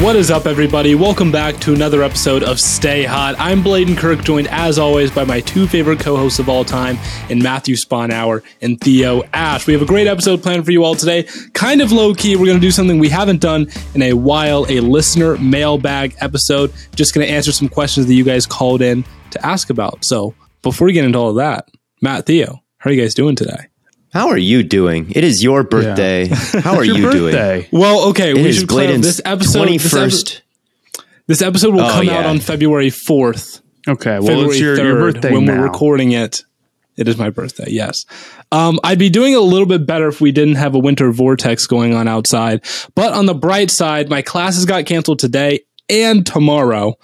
What is up, everybody? Welcome back to another episode of Stay Hot. I'm Bladen Kirk, joined as always by my two favorite co hosts of all time, in Matthew Sponhour and Theo Ash. We have a great episode planned for you all today. Kind of low key, we're going to do something we haven't done in a while a listener mailbag episode. Just going to answer some questions that you guys called in to ask about. So before we get into all of that, Matt, Theo, how are you guys doing today? How are you doing? It is your birthday. How are Your you birthday. Well, okay, doing? It we is should clarify this episode. twenty this epi- This episode will Oh, come out on February 4th. Okay, well, February it's your, 3rd, your birthday when now. we're recording it. It is my birthday, yes. Um, I'd be doing a little bit better if we didn't have a winter vortex going on outside. But on the bright side, my classes got canceled today and tomorrow.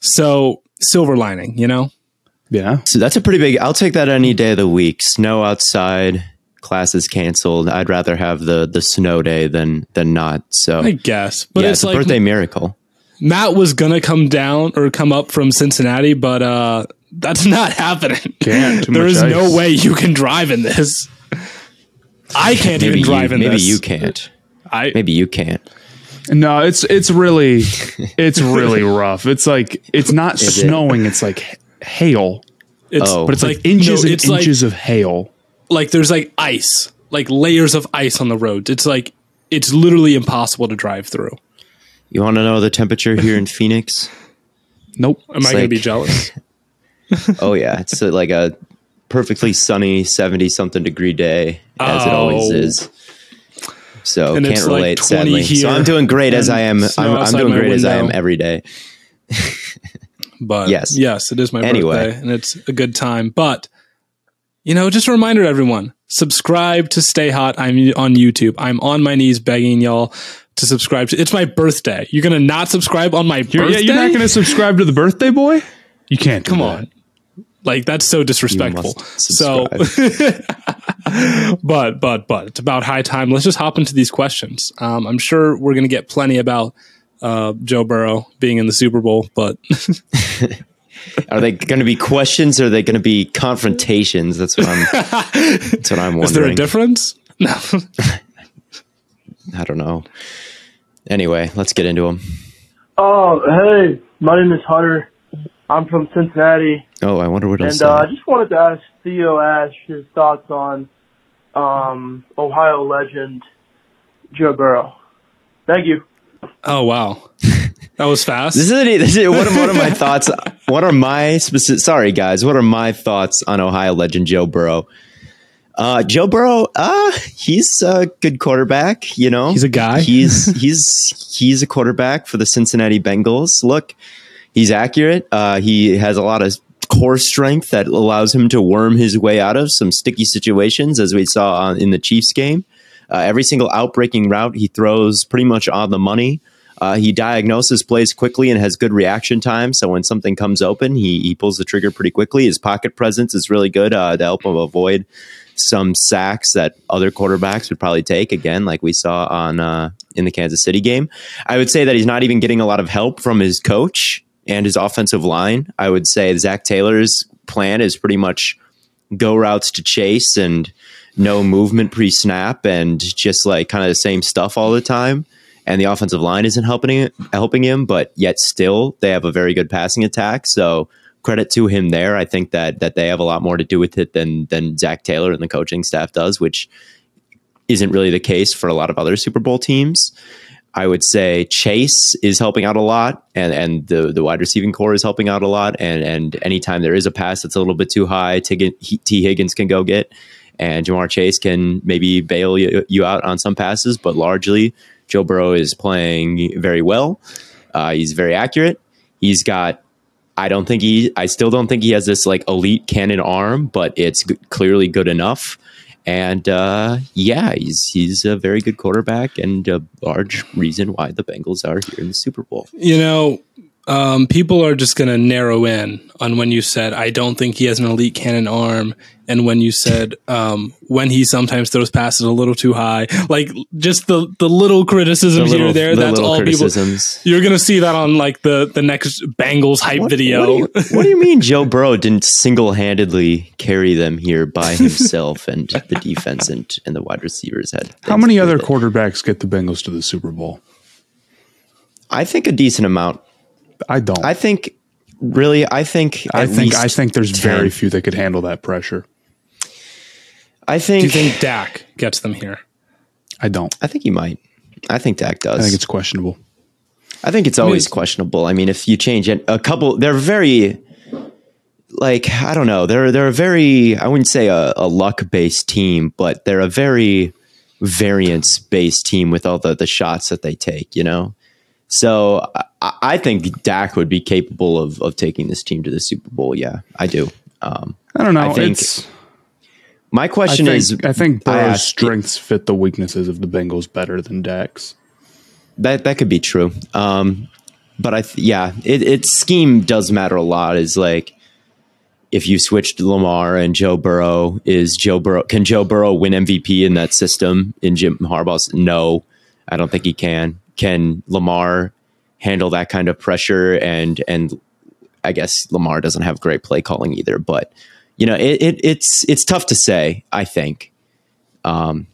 So, silver lining, you know? Yeah. So that's a pretty big. I'll take that any day of the week. Snow outside, classes canceled. I'd rather have the the snow day than than not. So I guess. But yeah, it's, it's, a like birthday miracle. Matt was going to come down or come up from Cincinnati, but uh, that's not happening. Can't. Too There no way you can drive in this. I can't Maybe even you, drive in maybe this. Maybe you can't. I, Maybe you can't. No, it's it's really it's really rough. It's like it's not Is it? snowing. It's like hail, it's, Oh. but it's like, inches no, and like- inches of hail. Like there's like ice, like layers of ice on the roads. It's like it's literally impossible to drive through. You want to know the temperature here in Phoenix? Nope. Am I It's going to be jealous? Oh yeah, it's uh, like a perfectly sunny seventy something degree day as it always Oh. is. So And can't it's like relate 20 sadly. So I'm doing great as I am. I'm, I'm doing great as I am every day. But Yes. yes, it is my Anyway. birthday and it's a good time. But you know, just a reminder to everyone: subscribe to Stay Hot. I'm on YouTube. I'm on my knees begging y'all to subscribe. to It's my birthday. You're gonna not subscribe on my You're, birthday? yeah, you're not going to subscribe to the birthday boy. You can't. do Come that. on. Like that's so disrespectful. So, but but but it's about high time. Let's just hop into these questions. Um, I'm sure we're going to get plenty about uh, Joe Burrow being in the Super Bowl, but Are they going to be questions or are they going to be confrontations? That's what I'm. that's what I'm wondering. is there a difference? No. I don't know. Anyway, let's get into them. Oh, hey, my name is Hunter. I'm from Cincinnati, Oh, I wonder what else. and uh, I just wanted to ask Theo Ash his thoughts on um, Ohio legend Joe Burrow. Thank you. oh wow, that was fast. This is, this is what, are, what are my thoughts? What are my specific? Sorry, guys. What are my thoughts on Ohio legend Joe Burrow? Uh, Joe Burrow, uh, he's a good quarterback. You know, He's a guy. He's he's he's a quarterback for the Cincinnati Bengals. Look, he's accurate. Uh, he has a lot of core strength that allows him to worm his way out of some sticky situations, as we saw in the Chiefs game. Uh, every single outbreaking route he throws pretty much on the money. Uh, he diagnoses plays quickly and has good reaction time. So when something comes open, he, he pulls the trigger pretty quickly. His pocket presence is really good uh, to help him avoid some sacks that other quarterbacks would probably take. Again, like we saw on uh, in the Kansas City game, I would say that he's not even getting a lot of help from his coach and his offensive line. I would say Zac Taylor's plan is pretty much go routes to chase and no movement pre snap and just like kind of the same stuff all the time. And the offensive line isn't helping helping him, but yet still they have a very good passing attack. So credit to him there. I think that that they have a lot more to do with it than than Zac Taylor and the coaching staff does, which isn't really the case for a lot of other Super Bowl teams. I would say Chase is helping out a lot, and and the the wide receiving corps is helping out a lot. And and anytime there is a pass that's a little bit too high, Tee Higgins can go get, and Ja'Marr Chase can maybe bail you out on some passes. But largely, Joe Burrow is playing very well. Uh, he's very accurate. He's got. I don't think he. I still don't think he has this like elite cannon arm, but it's g- clearly good enough. And uh, yeah, he's he's a very good quarterback and a large reason why the Bengals are here in the Super Bowl. You know, um, people are just going to narrow in on when you said, I don't think he has an elite cannon arm. And when you said, um, when he sometimes throws passes a little too high, like just the, the little criticisms The here or there, the that's all criticisms. people, you're going to see that on like the, the next Bengals hype What- video. What do, you, what do you mean Joe Burrow didn't single handedly carry them here by himself and the defense and, and the wide receivers had? How many other quarterbacks get the Bengals to the Super Bowl? I think a decent amount. I don't. I I, think really. I think. at think I think there's 10. very few that could handle that pressure. I think. Do think. you think Dak gets them here? I don't. I think he might. I think Dak does. I think it's questionable. I think it's always it's- questionable. I mean, if you change it, a couple, they're very, like I don't know, they're they're a very, I wouldn't say a, a luck based team, but they're a very variance based team with all the the shots that they take. You know, so I, I think Dak would be capable of of taking this team to the Super Bowl. Yeah, I do. Um, I don't know. I think it's, my I question think, is, I think Burrow's strengths fit the weaknesses of the Bengals better than Dak's. That that could be true. Um, but I th- yeah, it, its scheme does matter a lot. Is like if you switched Lamar and Joe Burrow, is Joe Burrow can Joe Burrow win MVP in that system in Jim Harbaugh's? No, I don't think he can. Can Lamar handle that kind of pressure? And and I guess Lamar doesn't have great play calling either. But you know, it, it it's it's tough to say. I think. Um,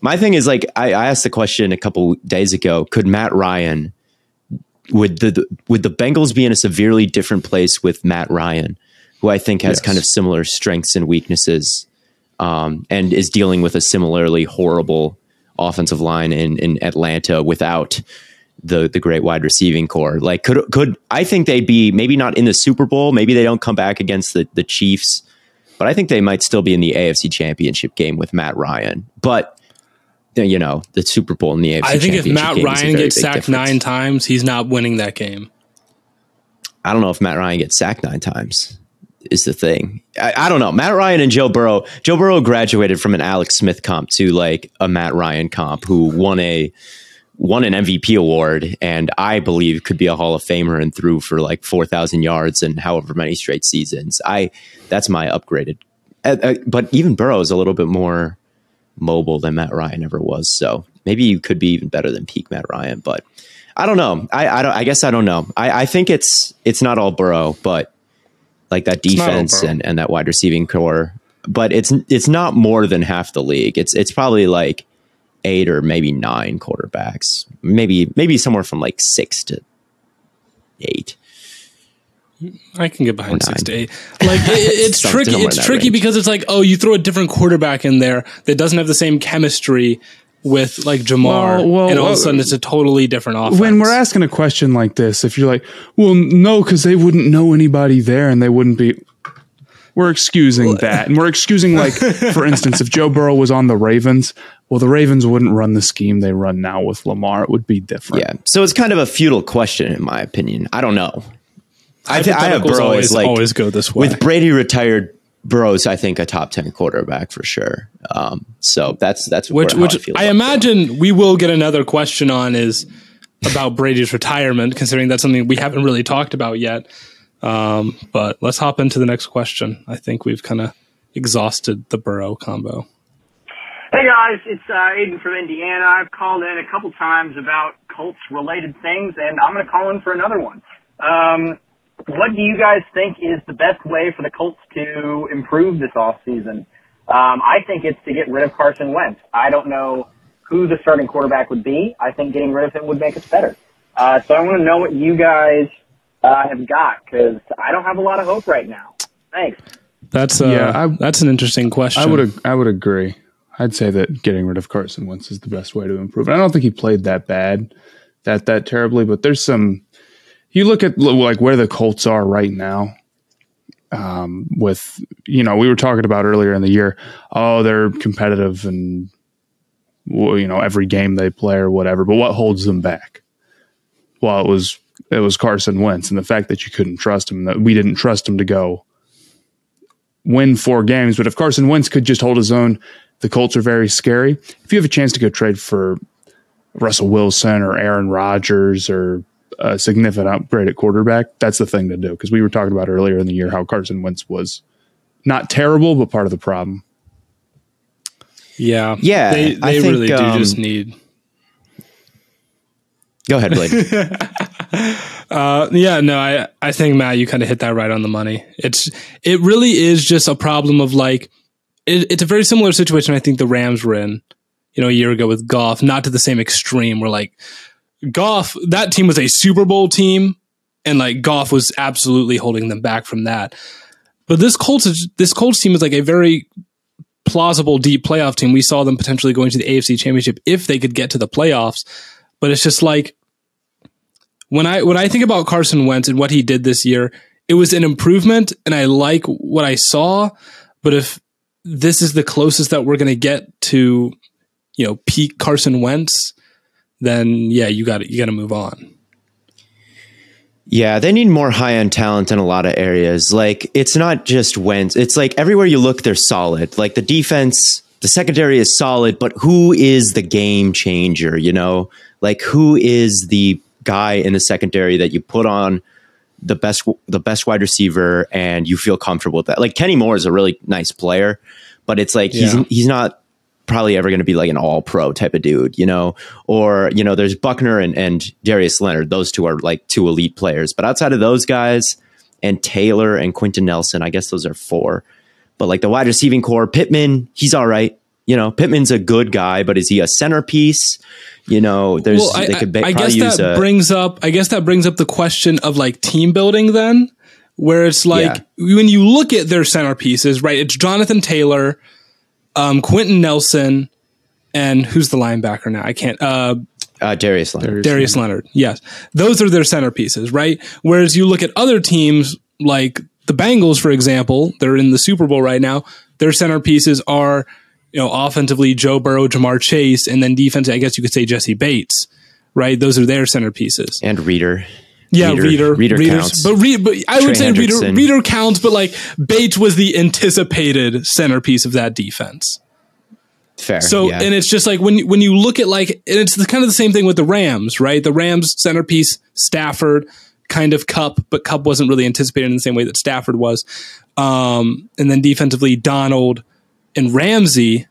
my thing is like I, I asked the question a couple days ago. Could Matt Ryan would the would the Bengals be in a severely different place with Matt Ryan, who I think has Yes. kind of similar strengths and weaknesses, um, and is dealing with a similarly horrible offensive line in in Atlanta without the the great wide receiving corps. Like could could I think they'd be maybe not in the Super Bowl, maybe they don't come back against the the Chiefs, but I think they might still be in the AFC Championship game with Matt Ryan. But you know, the Super Bowl and the AFC I think if Matt game is a Ryan gets sacked difference. nine times, he's not winning that game. I don't know if Matt Ryan gets sacked nine times. Is the thing. I, I don't know. Matt Ryan and Joe Burrow. Joe Burrow graduated from an Alex Smith comp to like a Matt Ryan comp, who won a won an MVP award, and I believe could be a Hall of Famer and threw for like four thousand yards and however many straight seasons. I that's my upgraded. Uh, uh, but even Burrow is a little bit more mobile than Matt Ryan ever was. So maybe you could be even better than peak Matt Ryan. But I don't know. I I, don't, I guess I don't know. I, I think it's it's not all Burrow, but like that defense and, and that wide receiving corps. But it's it's not more than half the league. It's it's probably like eight or maybe nine quarterbacks. Maybe maybe somewhere from like six to eight. I can get behind six to eight. Like it, it's tricky. It's tricky range. because it's like, oh, you throw a different quarterback in there that doesn't have the same chemistry with like Ja'Marr, Well, well, and all of a sudden it's a totally different offense. When we're asking a question like this, if you're like, well, no, because they wouldn't know anybody there and they wouldn't be. We're excusing that. And we're excusing, like, for instance, if Joe Burrow was on the Ravens, well, the Ravens wouldn't run the scheme they run now with Lamar. It would be different. Yeah. So it's kind of a futile question in my opinion. I don't know. I, th- I have Hypotheticals Burrow always, like always go this way. with Brady retired. Burrow's, I think, a top ten quarterback for sure. Um, so that's that's which where- how which feel I about Burrow. imagine we will get another question on is about Brady's retirement, considering that's something we haven't really talked about yet. Um, but let's hop into the next question. I think we've kind of exhausted the Burrow combo. Hey guys, it's uh, Aiden from Indiana. I've called in a couple times about Colts related things, and I'm going to call in for another one. Um, what do you guys think is the best way for the Colts to improve this off season? Um, I think it's to get rid of Carson Wentz. I don't know who the starting quarterback would be. I think getting rid of him would make us better. Uh, so I want to know what you guys uh, have got because I don't have a lot of hope right now. Thanks. That's uh, yeah, I, that's an interesting question. I would I would agree. I'd say that getting rid of Carson Wentz is the best way to improve. I don't think he played that bad, that that terribly, but there's some. You look at like where the Colts are right now. Um, with you know, we were talking about earlier in the year. Oh, they're competitive and you know every game they play or whatever. But what holds them back? Well, it was it was Carson Wentz and the fact that you couldn't trust him. That we didn't trust him to go win four games. But if Carson Wentz could just hold his own, the Colts are very scary. If you have a chance to go trade for Russell Wilson or Aaron Rodgers or a significant upgrade at quarterback, that's the thing to do. Because we were talking about earlier in the year how Carson Wentz was not terrible, but part of the problem. Yeah, yeah. They, they think, really um, do just need. Go ahead, Blake. uh, yeah, no, I I think Matt, you kind of hit that right on the money. It's it really is just a problem of like it, it's a very similar situation I think the Rams were in, you know, a year ago with Goff, not to the same extreme where like Goff, that team was a Super Bowl team and like Goff was absolutely holding them back from that. But this Colts this Colts team is like a very plausible deep playoff team. We saw them potentially going to the AFC Championship if they could get to the playoffs. But it's just like when I when I think about Carson Wentz and what he did this year, it was an improvement and I like what I saw. But if this is the closest that we're going to get to, you know, peak Carson Wentz, then yeah, you got you got to move on. Yeah, they need more high end talent in a lot of areas. Like it's not just Wentz; it's like everywhere you look, they're solid. Like the defense, the secondary is solid, but who is the game changer? You know, like who is the guy in the secondary that you put on the best the best wide receiver and you feel comfortable with that. Like Kenny Moore is a really nice player, but it's like yeah. he's he's not probably ever going to be like an all pro type of dude, you know? Or, you know, there's Buckner and, and Darius Leonard. Those two are like two elite players. But outside of those guys and Taylor and Quenton Nelson, I guess those are four. But like the wide receiving corps, Pittman, he's all right. You know, Pittman's a good guy, but is he a centerpiece? You know, there's well, I, they could I, I guess that a, brings up I guess that brings up the question of like team building then, where it's like yeah. when you look at their centerpieces, right? It's Jonathan Taylor, um, Quenton Nelson, and who's the linebacker now? I can't. Uh, uh, Darius Leonard. Darius Leonard. Yes, those are their centerpieces, right? Whereas you look at other teams like the Bengals, for example, they're in the Super Bowl right now. Their centerpieces are you know, offensively Joe Burrow, Ja'Marr Chase, and then defense, I guess you could say Jessie Bates, right? Those are their centerpieces. And Reader. Yeah, Reader, Reader, Reader counts. But, re, but I Trey would say Reader, Reader counts, but like Bates was the anticipated centerpiece of that defense. Fair. So, yeah. and it's just like when when you look at like, and it's the, kind of the same thing with the Rams, right? The Rams centerpiece, Stafford, kind of Kupp, but Kupp wasn't really anticipated in the same way that Stafford was. Um, and then defensively, Donald, and Ramsey.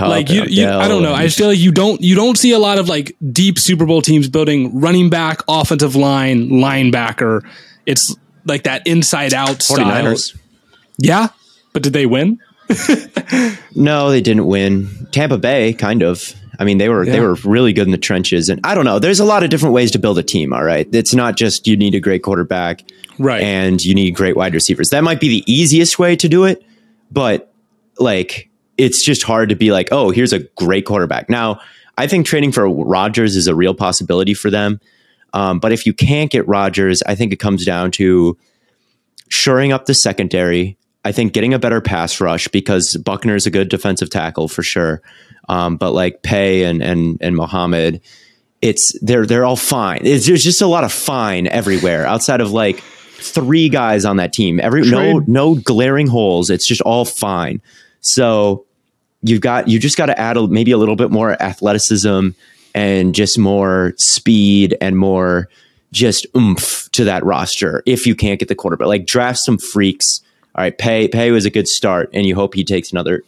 Like you, you, I don't know. I just feel like you don't you don't see a lot of like deep Super Bowl teams building running back, offensive line, linebacker. It's like that inside out 49ers. style. Yeah, but did they win? no, they didn't win. Tampa Bay, kind of. I mean, they were yeah. they were really good in the trenches, and I don't know. There's a lot of different ways to build a team. All right, it's not just you need a great quarterback, right, and you need great wide receivers. That might be the easiest way to do it, but like it's just hard to be like, oh, here's a great quarterback. Now, I think trading for Rodgers is a real possibility for them. Um, but if you can't get Rodgers, I think it comes down to shoring up the secondary. I think getting a better pass rush because Buckner is a good defensive tackle for sure. Um, but like Paye and and and Muhammad, it's they're they're all fine. It's, there's just a lot of fine everywhere outside of like three guys on that team. Every Trade. no no glaring holes. It's just all fine. So you've got you just got to add a, maybe a little bit more athleticism and just more speed and more just oomph to that roster if you can't get the quarterback. Like draft some freaks. All right, Paye Paye was a good start, and you hope he takes another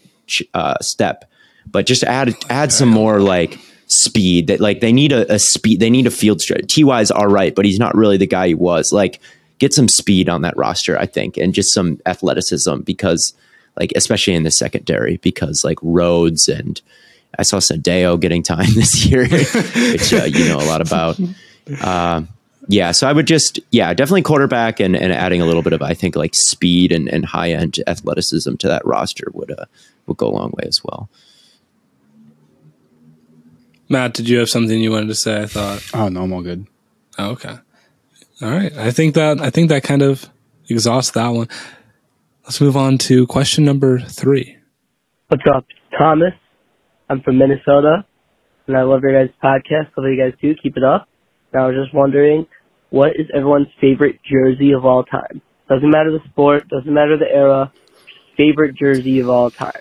uh, step. But just add add some more like speed. That like they need a, a speed. They need a field stretch. Ty is all right, but he's not really the guy he was. Like get some speed on that roster, I think, and just some athleticism because like especially in the secondary because like Rhodes and I saw Sendejo getting time this year, which uh, you know a lot about. Uh, yeah, so I would just yeah definitely quarterback and, and adding a little bit of I think like speed and, and high end athleticism to that roster would uh, would go a long way as well. Matt, did you have something you wanted to say? I thought. Oh no, I'm all good. Oh, okay. All right. I think that I think that kind of exhausts that one. Let's move on to question number three. What's up, Thomas? I'm from Minnesota, and I love your guys' podcast. Love you guys too. Keep it up. And I was just wondering, what is everyone's favorite jersey of all time? Doesn't matter the sport, doesn't matter the era. Favorite jersey of all time.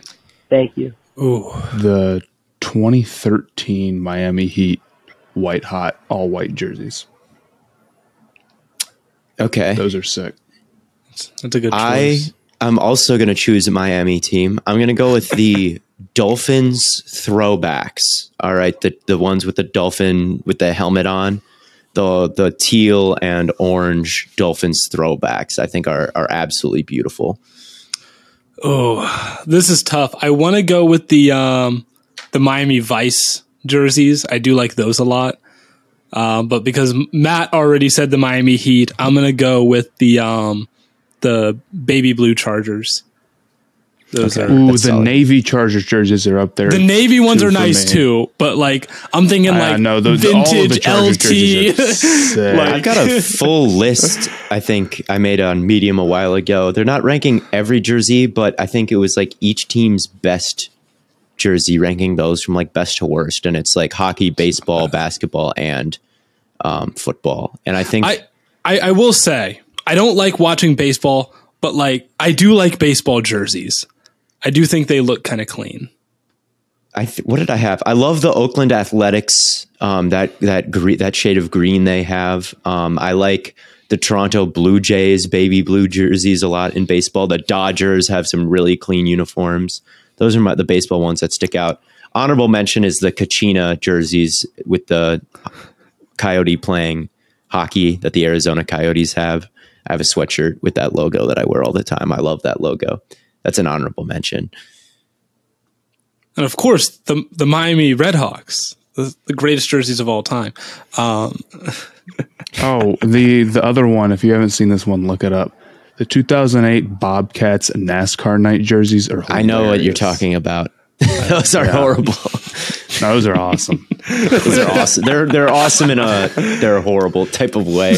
Thank you. Ooh, The 2013 Miami Heat white hot all white jerseys. Okay, Those are sick. that's a good I choice. am also going to choose a Miami team. I'm going to go with the Dolphins throwbacks. All right, the the ones with the dolphin with the helmet on, the the teal and orange Dolphins throwbacks. I think are are absolutely beautiful. Oh, this is tough. I want to go with the um, the Miami Vice jerseys. I do like those a lot. Uh, but because Matt already said the Miami Heat, I'm gonna go with the um, the baby blue Chargers. Those Okay. are Ooh, the solid. Navy Chargers jerseys are up there. the navy ones are nice me. too. But like I'm thinking I like know, the- the- all of the vintage Chargers jerseys LT. Like- I've got a full list. I think I made on Medium a while ago. They're not ranking every jersey, but I think it was like each team's best jersey, ranking those from like best to worst, and it's like hockey, baseball, basketball, and um, football. And I think I, I I will say I don't like watching baseball, but like I do like baseball jerseys. I do think they look kind of clean. I th- what did I have? I love the Oakland Athletics. Um, that that gre- that shade of green they have. Um, I like the Toronto Blue Jays baby blue jerseys a lot in baseball. The Dodgers have some really clean uniforms. Those are my, the baseball ones that stick out. Honorable mention is the Kachina jerseys with the Coyote playing hockey that the Arizona Coyotes have. I have a sweatshirt with that logo that I wear all the time. I love that logo. That's an honorable mention. And of course, the the Miami Redhawks, the, the greatest jerseys of all time. Um, Oh, the the other one. If you haven't seen this one, look it up. The 2008 Bobcats NASCAR night jerseys are. I know what you're talking about. Those are horrible. Those are awesome. Those are awesome. They're they're awesome in a they're a horrible type of way.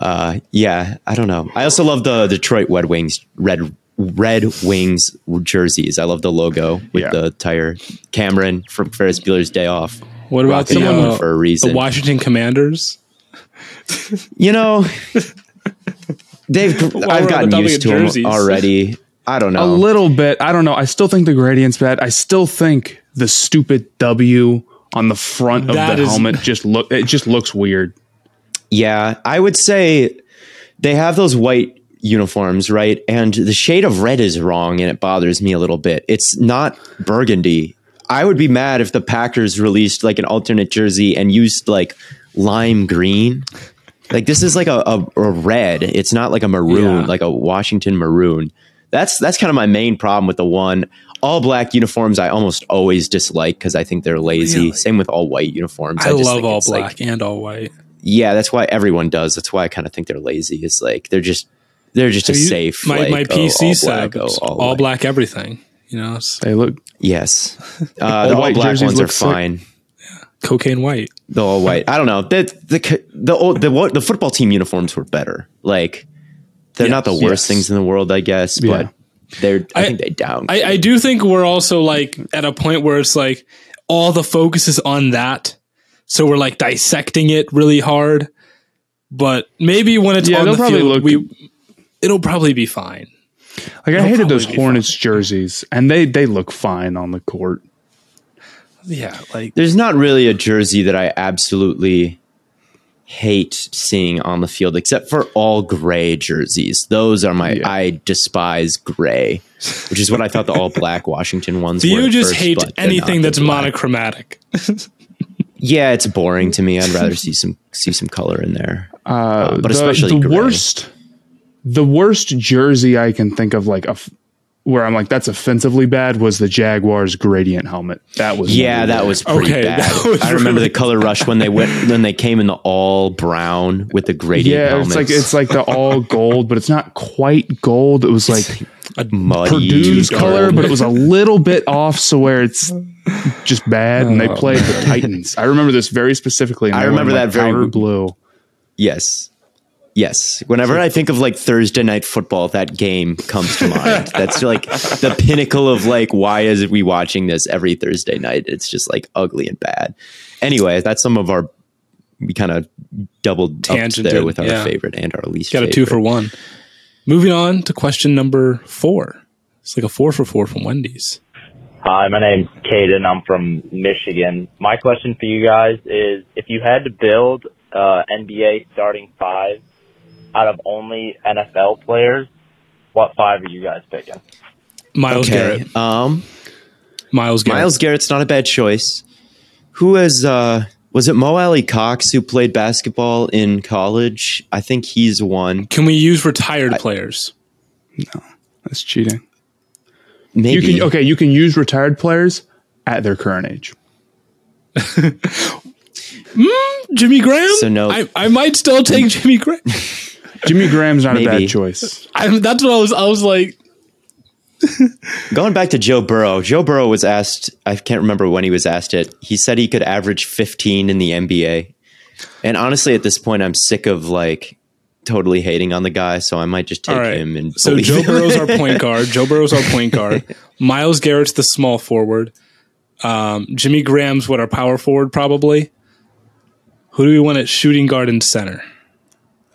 Uh, yeah, I don't know. I also love the Detroit Red Wings red Red Wings jerseys. I love the logo with Yeah. the tire. Cameron from Ferris Bueller's Day Off. what about the, Rocking that one uh, for a reason. the? Washington Commanders? You know, they've we're I've on the gotten used of to them already. I don't know. A little bit. I don't know. I still think the gradient's bad. I still think the stupid W on the front of That the is- helmet just look. It just looks weird. Yeah, I would say they have those white uniforms, right? And the shade of red is wrong and it bothers me a little bit. It's not burgundy. I would be mad if the Packers released like an alternate jersey and used like lime green. Like this is like a, a, a red. It's not like a maroon, Yeah. like a Washington maroon. That's that's kind of my main problem with the one. All black uniforms I almost always dislike because I think they're lazy. Really? Same with all white uniforms. I, just love think all it's, like, black and all white. yeah, that's why everyone does. That's why I kind of think they're lazy. It's like they're just they're just a You- safe. My like, my oh, PC all said black, oh, all, white. black everything. You know, it's They look. Yes, uh, the all white black ones are look sick. fine. cocaine white. The all white. I don't know. The the the old, the what the football team uniforms were better. Like they're not the worst Yes. things in the world, I guess, Yeah. but they're. I, I- think they down. I, I do think we're also like at a point where it's like all the focus is on that. So we're like dissecting it really hard. But maybe when it's Yeah, on the probably field, look- we it'll probably be fine. Like I They'll hated those probably be Hornets jerseys, and they they look fine on the court. Yeah, like There's not really a jersey that I absolutely hate seeing on the field, except for all gray jerseys. Those are my I despise gray, which is what I thought the all black Washington ones do were. you just first, hate anything that's monochromatic? Yeah, it's boring to me. I'd rather see some see some color in there. Uh, but the, especially the gray. worst, the worst jersey I can think of, like a, f- where I'm like that's offensively bad, was the Jaguars gradient helmet. That was Yeah, that was pretty Okay, bad. that was I remember really the color rush when they went when they came in the all brown with the gradient yeah. helmets. It's like it's like the all gold, but it's not quite gold. It was like a muddy Purdue's gold. color, but it was a little bit off, so where it's just bad. And they oh. played the Titans. I remember this very specifically. I they were in, remember that very- blue. Yes. Yes. Whenever I think of like Thursday night football, that game comes to mind. That's like the pinnacle of like why is we watching this every Thursday night? It's just like ugly and bad. Anyway, that's some of our we kind of doubled up Tangented, there with our yeah. favorite and our least Got a favorite. two for one. Moving on to question number four. It's like a four for four from Wendy's. Hi, my name's Caden. I'm from Michigan. My question for you guys is if you had to build uh, NBA starting five out of only NFL players, what five are you guys picking? Myles Okay. Garrett. Um Myles Garrett. Myles Garrett's not a bad choice. Who is uh was it Mo Alie-Cox who played basketball in college? I think he's one. Can we use retired players? No, that's cheating. Maybe You can okay. You can use retired players at their current age. Jimmy Graham? So no- I, I might still take Jimmy Graham. Jimmy Graham's not a bad choice. I, that's what I was. I was like, Going back to Joe Burrow, Joe Burrow was asked, I can't remember when he was asked it. He said he could average 15 in the NBA. And honestly, at this point, I'm sick of like totally hating on the guy. So I might just take all right. him and so Joe it. Burrow's our point guard. Joe Burrow's our point guard. Myles Garrett's the small forward. Um, Jimmy Graham's what our power forward probably. Who do we want at shooting guard and center?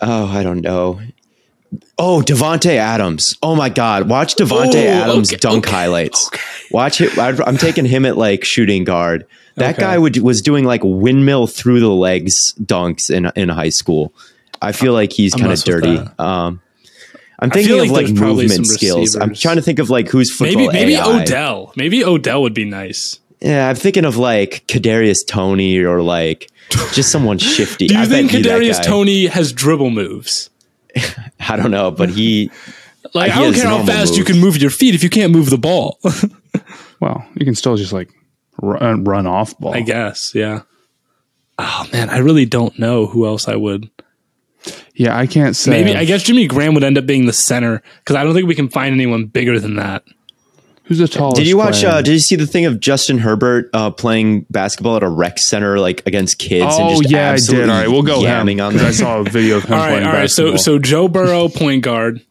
Oh, I don't know. Oh, Davante Adams. Oh my God. Watch Davante Adams okay, dunk okay, highlights. Watch it. I'd- I'm taking him at like shooting guard. That Okay. guy would, was doing like windmill through the legs dunks in, in high school. I feel like he's kind of dirty. Um, I'm thinking like of like movement skills. I'm trying to think of like who's football Maybe maybe AI. Odell. Maybe Odell would be nice. Yeah, I'm thinking of like Kadarius Toney or like just someone shifty. Do you I think bet Kadarius Toney has dribble moves? I don't know, but he Like He I don't care how normal fast you can move your feet if you can't move the ball. Well, you can still just like run, uh, run off ball. I guess, yeah. Oh man, I really don't know who else I would. Yeah, I can't say. Maybe I guess Jimmy Graham would end up being the center because I don't think we can find anyone bigger than that. Who's the tallest. Did you watch? Uh, did you see the thing of Justin Herbert uh, playing basketball at a rec center, like against kids? and Oh just yeah, I did. absolutely All right, we'll go yamming him on because them. I saw a video of him All right, playing all right. So basketball. so Joe Burrow, point guard.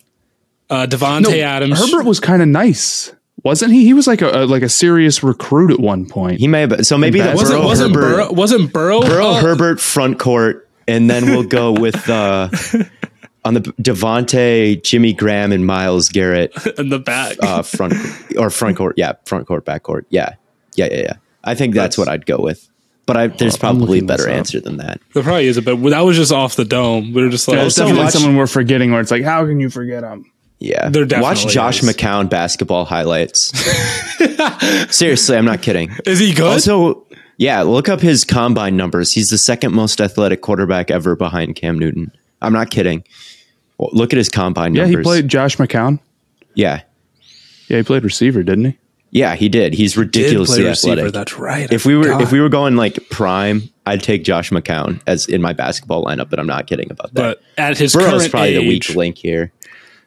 Uh, Davante No, Adams. Herbert was kind of nice, wasn't he? He was like a, a like a serious recruit at one point. He may have. So maybe that wasn't Burrow, wasn't Herbert, Burrow wasn't Burrow Burrow uh, Herbert front court, and then we'll go with uh, on the Davante, Jimmy Graham, and Myles Garrett in the back? uh, front or front court. Yeah, front court, back court. Yeah, yeah, yeah, yeah. I think that's, what I'd go with. But I, there's probably a better answer than that. there probably is a bit. That was just off the dome. We were just like, There's Also definitely watch- someone we're forgetting. Where it's like, how can you forget him? Yeah. There Watch definitely Josh is. McCown basketball highlights. Seriously, I'm not kidding. is he good? Also, yeah, look up his combine numbers. He's the second most athletic quarterback ever behind Cam Newton. I'm not kidding. Well, look at his combine Yeah, numbers. Yeah, he played Josh McCown. Yeah. Yeah, he played receiver, didn't he? Yeah, he did. He's Did ridiculously play receiver. athletic. That's right. if we were God. if we were going like prime, I'd take Josh McCown as in my basketball lineup, but I'm not kidding about that. but at his Burrow's current probably age, the weak link here.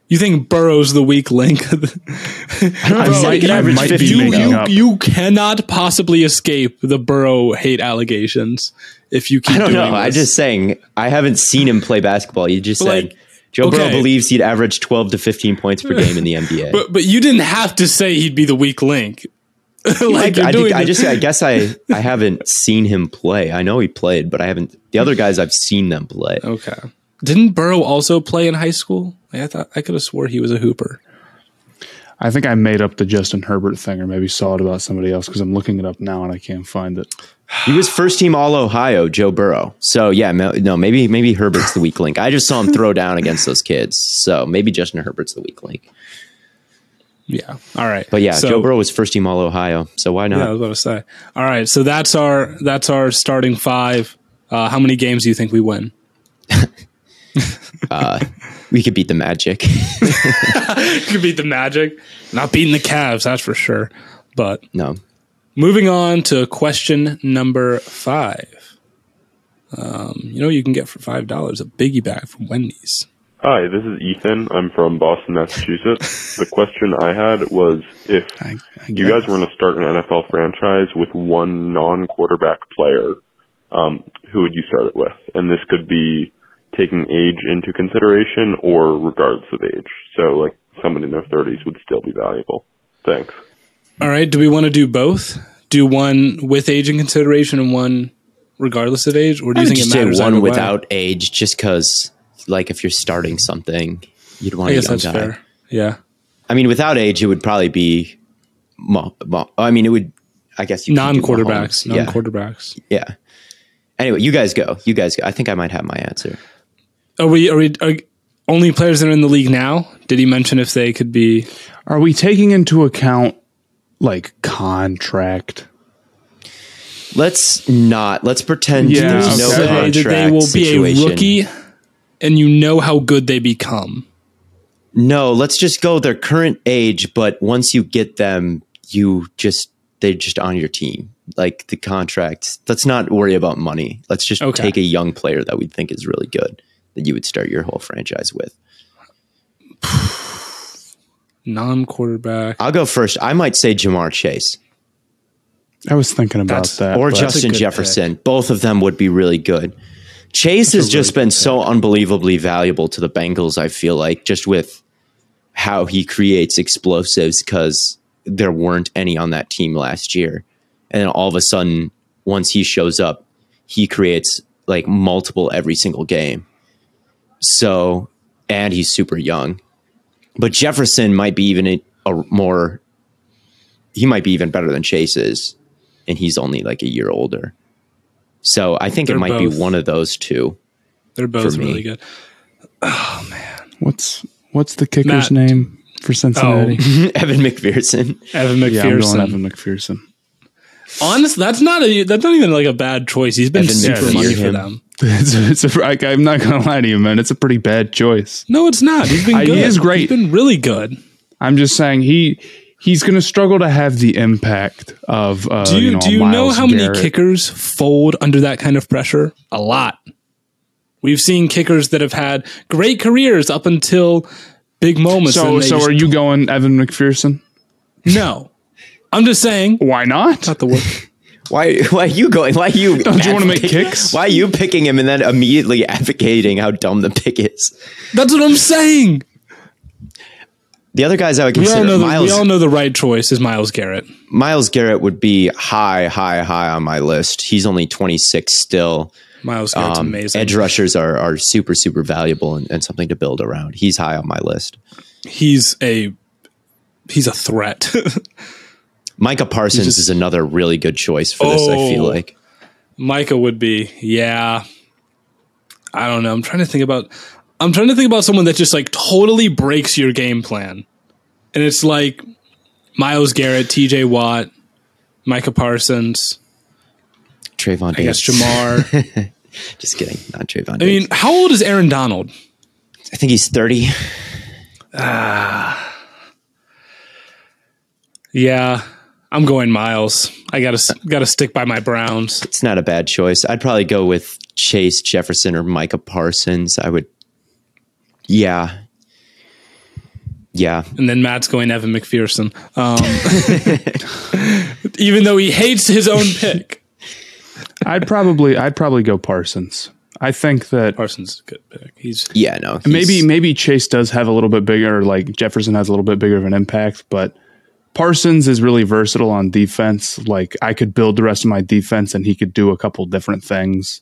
You think Burrow's the weak link? I Bro, might, you- average might be you, making you, up. you cannot possibly escape the Burrow hate allegations if you keep I don't doing know. I'm just saying. I haven't seen him play basketball. You just But, said like, Joe Burrow believes he'd average 12 to 15 points per game in the NBA. But but you didn't have to say he'd be the weak link. like I, I, think- I just I guess I I haven't seen him play. I know he played, but I haven't. The other guys I've seen them play. okay. Didn't Burrow also play in high school? Like, I thought I could have swore he was a hooper. I think I made up the Justin Herbert thing, or maybe saw it about somebody else because I'm looking it up now and I can't find it. He was first team All Ohio, Joe Burrow. So yeah, no, maybe maybe Herbert's the weak link. I just saw him throw down against those kids. So maybe Justin Herbert's the weak link. Yeah. All right. But yeah, So- Joe Burrow was first team All Ohio. So why not? Yeah, I was about to say. All right. So that's our that's our starting five. Uh, how many games do you think we win? We could beat the Magic. Could beat the Magic. Not beating the Cavs, that's for sure. But no. Moving on to question number five. Um, you know you can get for five dollars a biggie bag from Wendy's. Hi, this is Ethan. I'm from Boston, Massachusetts. the question I had was if I, I you guys were going to start an NFL franchise with one non-quarterback player, um, who would you start it with? And this could be taking age into consideration or regardless of age. So like someone in their 30s would still be valuable. Thanks. All right. Do we want to do both? Do one with age in consideration and one regardless of age, or do I you think it just say matters? one either way? without age, just because, like, if you're starting something, you'd want I a guess young that's guy. fair. Yeah. I mean, without age, it would probably be. Mo- Mo- I mean, it would. I guess you could do Non-quarterbacks. Yeah, Non-quarterbacks. yeah. Anyway, you guys go. You guys go. I think I might have my answer. Are we? Are we? Are only players that are in the league now? Did he mention if they could be? Are we taking into account like contract? Let's not. Let's pretend Yeah, there's no okay. contract that they will situation. be a rookie, and you know how good they become. No, let's just go their current age, but once you get them, you just they're just on your team. Like the contract. Let's not worry about money. Let's just Okay. take a young player that we think is really good that you would start your whole franchise with. Non-quarterback. I'll go first. I might say Ja'Marr Chase I was thinking about That's- that. or Justin good Jefferson. Both of them would be really good. Chase has just been so unbelievably valuable to the Bengals, I feel like, just with how he creates explosives because there weren't any on that team last year. And then all of a sudden, once he shows up, he creates like multiple every single game. So, and he's super young. But Jefferson might be even a, a more, he might be even better than Chase is. And he's only like a year older. So I think They're it might both- be one of those two. They're both for good. Oh man, what's what's the kicker's Matt. name for oh. Cincinnati? Evan McPherson. Evan McPherson. yeah, I'm going McPherson. Evan McPherson. Honestly, that's not a that's not even like a bad choice. He's been Evan super McPherson. money for Him. them. It's, it's a, I, I'm not gonna lie to you, man. It's a pretty bad choice. No, it's not. He's been Uh, he good. is great. He's been really good. I'm just saying he he's gonna struggle to have the impact of. Uh, Do you, know, do you know how many kickers fold under that kind of pressure? A lot. We've seen kickers that have had great careers up until big moments. So so are you going Evan McPherson? No, I'm just saying. Why not? Not the word. Why? Why are you going? Why are you? Don't you wanna make kicks? Why are you picking him and then immediately advocating how dumb the pick is? That's what I'm saying. The other guys I would We all consider know. The, we all know the right choice is Myles Garrett. Myles Garrett would be high, high, high on my list. He's only 26 still. Myles Garrett's Um, amazing. edge rushers are, are super, super valuable and, and something to build around. He's high on my list. He's a he's a threat. Micah Parsons just- is another really good choice for this. I feel Oh. like Micah would be. Yeah. I don't know. I'm trying to think about I'm trying to think about someone that just like totally breaks your game plan. And it's like Myles Garrett, TJ Watt, Micah Parsons, Trevon. I guess Ja'Marr. Just kidding, not Trevon. I mean, how old is Aaron Donald? I think he's 30. Ah. Yeah. I'm going Myles. I got to got to stick by my Browns. It's not a bad choice. I'd probably go with Chase Jefferson or Micah Parsons. I would. Yeah. Yeah. And then Matt's going Evan McPherson. Um, even though he hates his own pick. I'd probably I'd probably go Parsons. I think that Parsons is a good pick. He's Yeah. No. maybe maybe Chase does have a little bit bigger, like Jefferson has a little bit bigger of an impact, but Parsons is really versatile on defense. Like I could build the rest of my defense, and he could do a couple different things.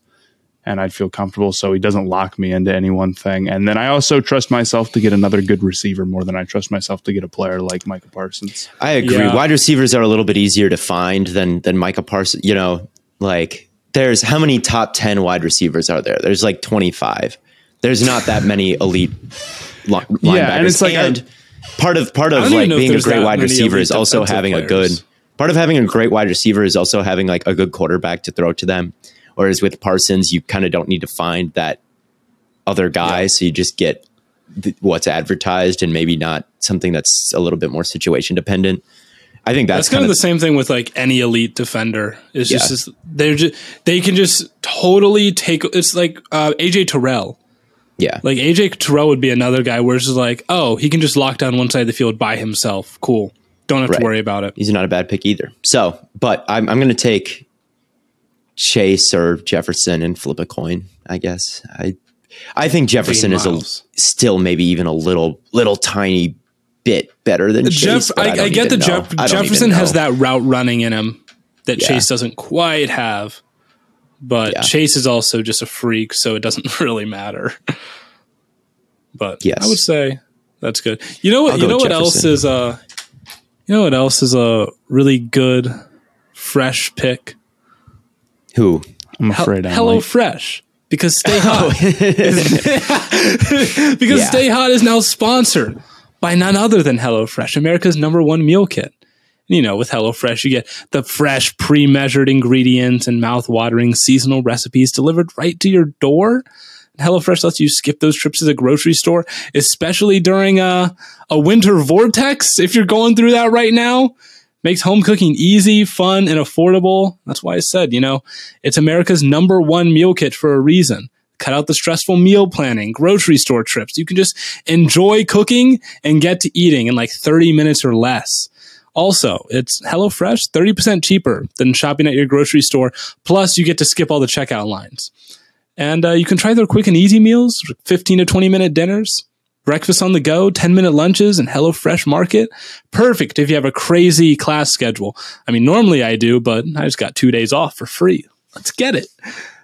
and I'd feel comfortable. So he doesn't lock me into any one thing. And then I also trust myself to get another good receiver more than I trust myself to get a player like Micah Parsons. I agree. Yeah. Wide receivers are a little bit easier to find than than Micah Parsons. You know, like there's how many top ten wide receivers are there? There's like 25. There's not that many elite li- linebackers. Yeah, and it's like and part of part of like being a great wide receiver is also having a good part of having a great wide receiver is also having like a good quarterback to throw to them. Whereas with Parsons, you kind of don't need to find that other guy, so you just get th- what's advertised and maybe not something that's a little bit more situation dependent. I think that's, That's kind of the same thing with like any elite defender. It's just, Yeah. this- they're just they can just totally take. It's like uh, AJ Terrell. Yeah. Like AJ Terrell would be another guy where it's just like, oh, he can just lock down one side of the field by himself. Cool. Don't have Right. to worry about it. he's not a bad pick either. So, but I'm, I'm going to take Chase or Jefferson and flip a coin. I guess I I think Jefferson is a, still maybe even a little little tiny bit better than Chase. Jeff, I, I, don't get that. Jeff, Jefferson has that route running in him that Yeah. Chase doesn't quite have. But Yeah. Chase is also just a freak, so it doesn't really matter. but Yes. I would say that's good. You know what? I'll You know with what else is a. You know what else is a really good, fresh pick? Who? I'm Hel- afraid I'm Hello like, Fresh because Stay Hot oh. because Yeah. Stay Hot is now sponsored by none other than HelloFresh, America's number one meal kit. You know, with HelloFresh, you get the fresh, pre-measured ingredients and mouth-watering seasonal recipes delivered right to your door. HelloFresh lets you skip those trips to the grocery store, especially during a, a winter vortex. If you're going through that right now, makes home cooking easy, fun, and affordable. That's why I said, you know, it's America's number one meal kit for a reason. Cut out the stressful meal planning, grocery store trips. You can just enjoy cooking and get to eating in like 30 minutes or less. Also, it's HelloFresh 30% cheaper than shopping at your grocery store. Plus, you get to skip all the checkout lines. And uh, you can try their quick and easy meals, 15 to 20 minute dinners, breakfast on the go, 10 minute lunches, and HelloFresh Market. Perfect if you have a crazy class schedule. I mean, normally I do, but I just got two days off for free. Let's get it.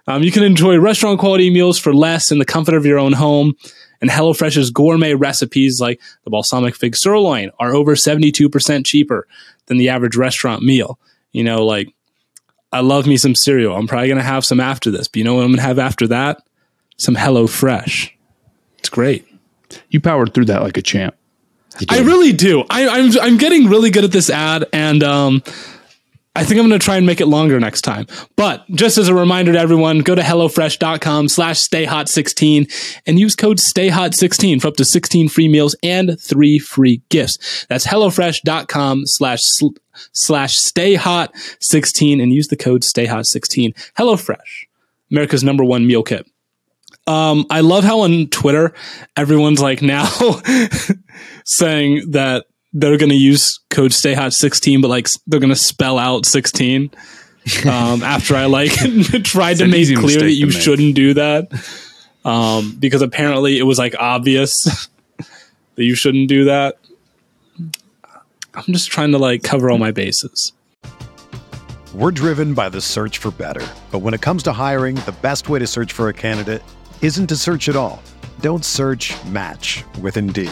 Um, you can enjoy restaurant quality meals for less in the comfort of your own home. And HelloFresh's gourmet recipes like the balsamic fig sirloin are over 72% cheaper than the average restaurant meal. You know, like I love me some cereal. I'm probably going to have some after this. But you know what I'm going to have after that? Some Hello Fresh. It's great. you powered through that like a champ. I really do. I, I'm I'm getting really good at this ad, and um, I think I'm going to try and make it longer next time. But just as a reminder to everyone, go to hellofresh.com slash stayhot16 and use code stayhot16 for up to 16 free meals and three free gifts. That's hellofresh.com slash sl- slash stayhot16 and use the code stayhot16. HelloFresh, America's number one meal kit. Um, I love how on Twitter everyone's like now saying that they're going to use code Stay Hot 16, but like they're going to spell out 16. Um, after I like tried to make easy clear that you make. shouldn't do that, um, because apparently it was like obvious that you shouldn't do that. I'm just trying to like cover all my bases. We're driven by the search for better. But when it comes to hiring, the best way to search for a candidate isn't to search at all. Don't search match with Indeed.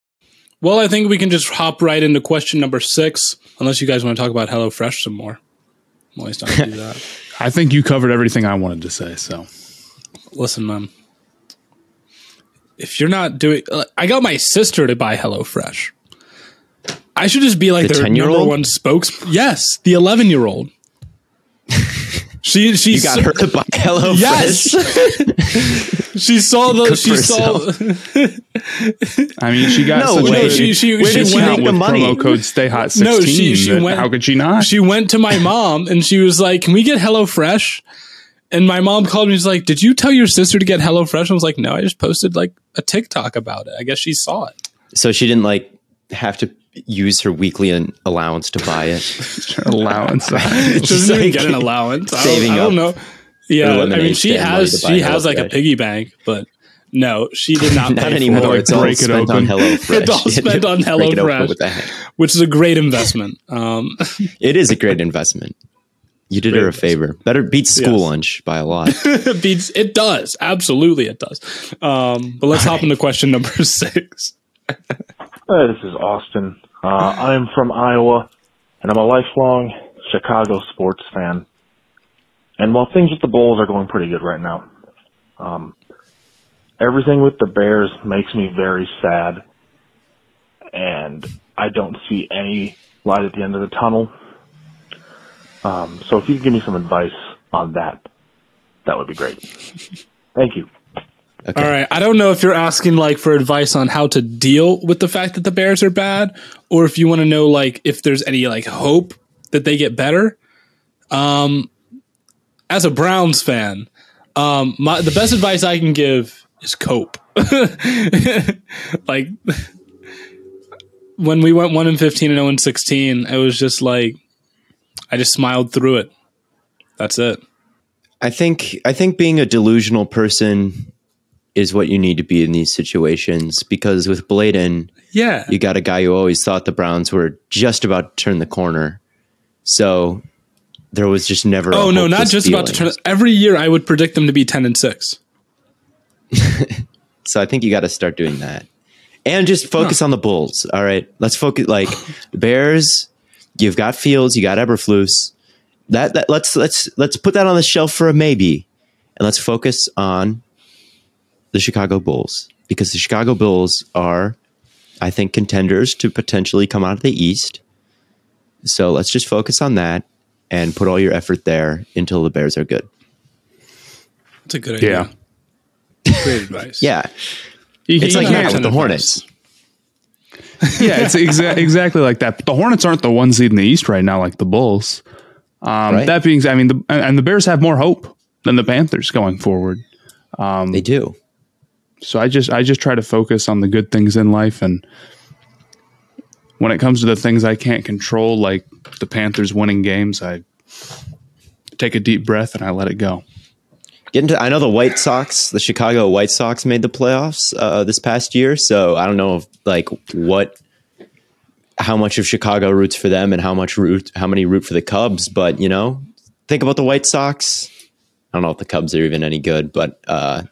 Well, I think we can just hop right into question number six, unless you guys want to talk about HelloFresh some more. I'm always down to do that. I think you covered everything I wanted to say. So, Listen, man. If you're not doing, I got my sister to buy HelloFresh. I should just be like The their 10-year-old? number one spokes. Yes, the 11 year old. She she You got her to buy Hello Yes. she saw the Cook she saw I mean, she got No such way. a She- she- good she discount went- with the money. promo code Stay Hot sixteen. No, she- she went- How could she not? she went to my mom and she was like, "Can we get HelloFresh?" And my mom called me. She's like, "Did you tell your sister to get Hello HelloFresh?" I was like, "No, I just posted like a TikTok about it. I guess she saw it." So she didn't like have to use her weekly allowance to buy it. allowance. She doesn't even like get an allowance. I don't, saving I don't know. Yeah, I mean, she has she has like a piggy bank, but no, she did not. Not pay for anymore. it, like, it's all it spent on open. HelloFresh. It's all You had to spent on HelloFresh. which is a great investment. Um, It is a great investment. You did Great her a favor. Better beats school Yes. lunch by a lot. beats it does absolutely it does. Um, but let's hop into question number six. Hi, this is Austin. Uh, I am from Iowa, and I'm a lifelong Chicago sports fan. And while things with the Bulls are going pretty good right now, um, everything with the Bears makes me very sad, and I don't see any light at the end of the tunnel. Um, so if you could give me some advice on that, that would be great. Thank you. Okay. All right, I don't know if you're asking like for advice on how to deal with the fact that the Bears are bad, or if you want to know like if there's any like hope that they get better. Um, as a Browns fan, um, my the best advice I can give is cope. like when we went one and fifteen and zero and sixteen, it was just like I just smiled through it. That's it. I think I think being a delusional person is what you need to be in these situations because with Bladen, Yeah, you got a guy who always thought the Browns were just about to turn the corner. So there was just never. a Oh no, not just about to turn. Every year, I would predict them to be ten and six. So I think you got to start doing that, and just focus on the Bulls. All right, let's focus. Like Bears, you've got Fields, you got Eberflus. That, that let's let's let's put that on the shelf for a maybe, and let's focus on the Chicago Bulls because the Chicago Bulls are, I think, contenders to potentially come out of the East. So let's just focus on that and put all your effort there until the Bears are good. That's a good idea. Yeah. Great advice. Yeah, You- it's you like can't- that with the advice. Hornets. yeah, it's exa- exactly like that. But the Hornets aren't the one seed in the East right now, like the Bulls. Um, Right. That being, said, I mean, the, and the Bears have more hope than the Panthers going forward. Um, They do. So I just, I just try to focus on the good things in life, and when it comes to the things I can't control, like the Panthers winning games, I take a deep breath and I let it go. Get into. I know the White Sox, the Chicago White Sox, made the playoffs uh, this past year. So I don't know if like what, how much of Chicago roots for them and how much root, how many root for the Cubs. But you know, think about the White Sox. I don't know if the Cubs are even any good, but uh,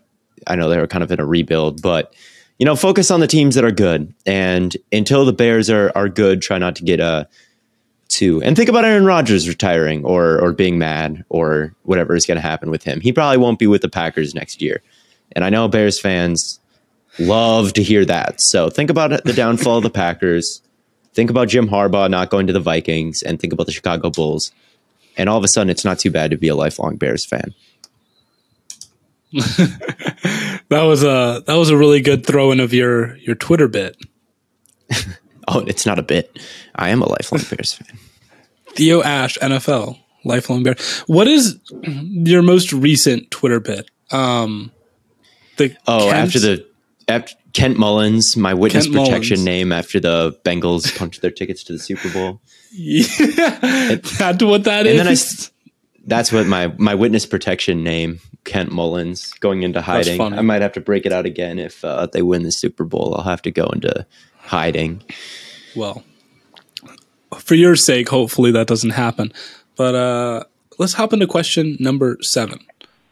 I know they were kind of in a rebuild. But you know, focus on the teams that are good, and until the Bears are are good, try not to get uh, a two. And think about Aaron Rodgers retiring or or being mad or whatever is going to happen with him. He probably won't be with the Packers next year. And I know Bears fans love to hear that. So think about the downfall of the Packers. Think about Jim Harbaugh not going to the Vikings and think about the Chicago Bulls. And all of a sudden it's not too bad to be a lifelong Bears fan. That was a that was a really good throw in of your your Twitter bit. Oh, it's not a bit. I am a lifelong Bears fan. Theo Ash NFL lifelong bear. What is your most recent Twitter bit? Um, the Oh, after the after Kent Mullins, my witness Kent protection Mullins. name after the Bengals punched their tickets to the Super Bowl. Yeah, that's what that is. And then I that's what my my witness protection name, Kent Mullins, going into hiding. I might have to break it out again if uh, they win the Super Bowl. I'll have to go into hiding. well, for your sake, hopefully that doesn't happen. But uh, let's hop into question number seven.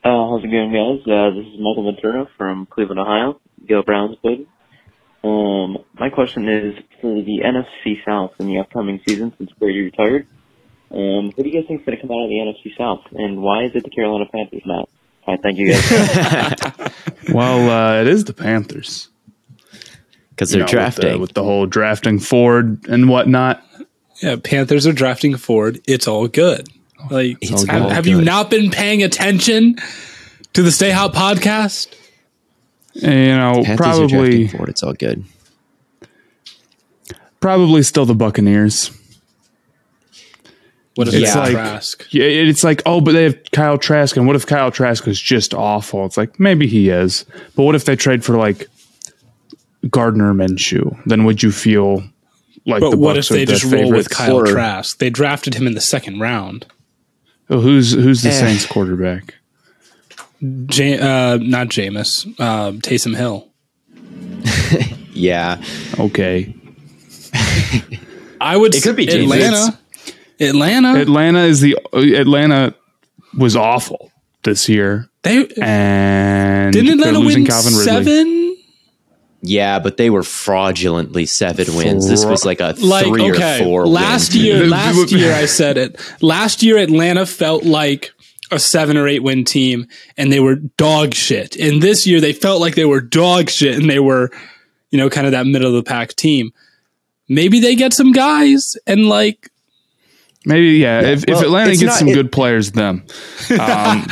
Uh, how's it going, guys? Uh, this is Michael Ventura from Cleveland, Ohio. Go Browns, baby. Um, my question is for the NFC South in the upcoming season, since Brady retired. Um, who do you guys think is going to come out of the NFC South, and why is it the Carolina Panthers, Matt? All right, thank you guys. Well, uh, it is the Panthers Because they're know, drafting. with the, with the whole drafting Ford and whatnot. Yeah, Panthers are drafting Ford. It's all good. Like, It's have, all have you not been paying attention to the Stay Hot podcast? And, you know, Panthers are probably drafting for. It's all good. probably still the Buccaneers. What if It's it's like- Trask? Yeah, it's like, oh, but they have Kyle Trask, and what if Kyle Trask is just awful? It's like maybe he is, but what if they trade for like Gardner Minshew? Then would you feel like But the what Bucks if they are the just roll with? Kyle Or- Trask? They drafted him in the second round. Oh, who's who's the Eh. Saints quarterback? Ja- uh, not Jameis, uh, Taysom Hill. Yeah. Okay, I would. It could be Jameis. Atlanta. Atlanta. Atlanta is the Atlanta was awful this year, they and didn't they're Atlanta losing win Calvin Ridley. seven. Yeah, but they were fraudulently seven wins. This was like a Like three okay, or four. last win year. team. Last year, I said it. Last year, Atlanta felt like a seven or eight win team, and they were dog shit. And this year, they felt like they were dog shit, and they were, you know, kind of that middle of the pack team. Maybe they get some guys, and like Maybe yeah. if, well, if Atlanta gets not- some it- good players, them. Um,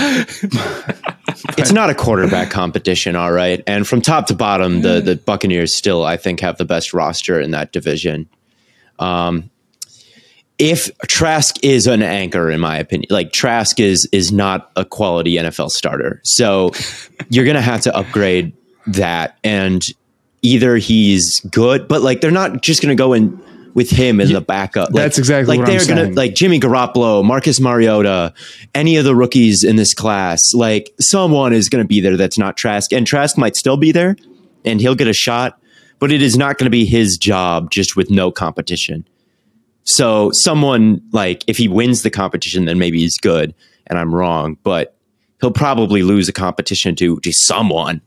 it's not a quarterback competition, all right. And from top to bottom, the the Buccaneers still, I think, have the best roster in that division. Um, if Trask is an anchor, in my opinion, like Trask is is not a quality NFL starter, so you're gonna have to upgrade that. And either he's good, but like they're not just gonna go in with him as a backup. Like- That's exactly like what I'm they're gonna saying. like Jimmy Garoppolo, Marcus Mariota, any of the rookies in this class. Like someone is gonna be there that's not Trask, and Trask might still be there, and he'll get a shot, but it is not gonna be his job just with no competition. So someone like if he wins the competition, then maybe he's good, and I'm wrong, but he'll probably lose a competition to to someone.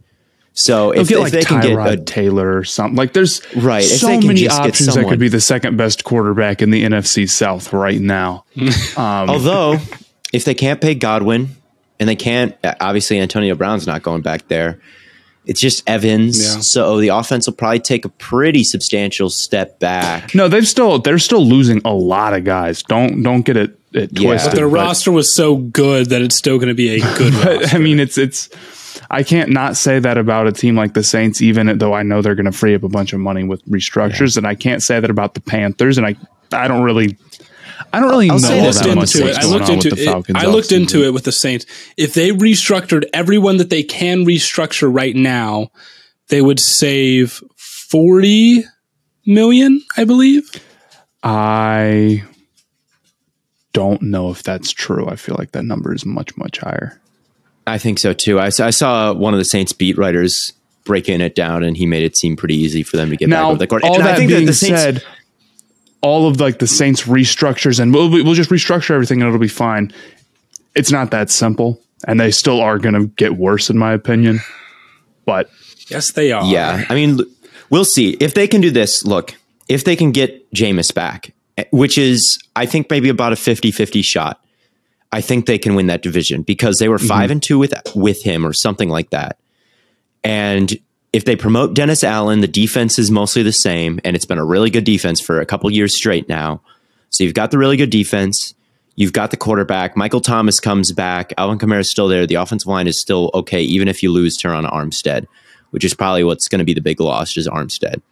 So They'll if, get if like they can Tyrod get a Taylor or something. Like there's Right, so many options that could be the second best quarterback in the NFC South right now. Um, Although, if they can't pay Godwin, and they can't, obviously Antonio Brown's not going back there. It's just Evans, Yeah. so the offense will probably take a pretty substantial step back. no, they've still they're still losing a lot of guys. Don't don't get it, it Yeah. twisted. but their but- roster was so good that it's still going to be a good but, roster. I mean, it's it's. I can't not say that about a team like the Saints, even though I know they're going to free up a bunch of money with restructures, and I can't say that about the Panthers. And I, I don't really, I don't really I'll know I that looked much into it. I looked into it. Falcons. I looked into it with the Saints. If they restructured everyone that they can restructure right now, they would save forty million, I believe. I don't know if that's true. I feel like that number is much much higher. I think so too. I saw one of the Saints beat writers breaking it down, and he made it seem pretty easy for them to get back Now, over the court. all and that I think being that the Saints, said, all of like the Saints restructures, and we'll we'll just restructure everything, and it'll be fine. It's not that simple, and they still are going to get worse, in my opinion. But Yes, they are. Yeah, I mean, we'll see if they can do this. Look, if they can get Jameis back, eh, which is, I think, maybe about a 50-50 shot. I think they can win that division because they were mm-hmm. 5 and two with with him or something like that. And if they promote Dennis Allen, the defense is mostly the same, and it's been a really good defense for a couple years straight now. So you've got the really good defense. You've got the quarterback. Michael Thomas comes back. Alvin Kamara is still there. The offensive line is still okay, even if you lose Terron Armstead, which is probably what's going to be the big loss, is Armstead.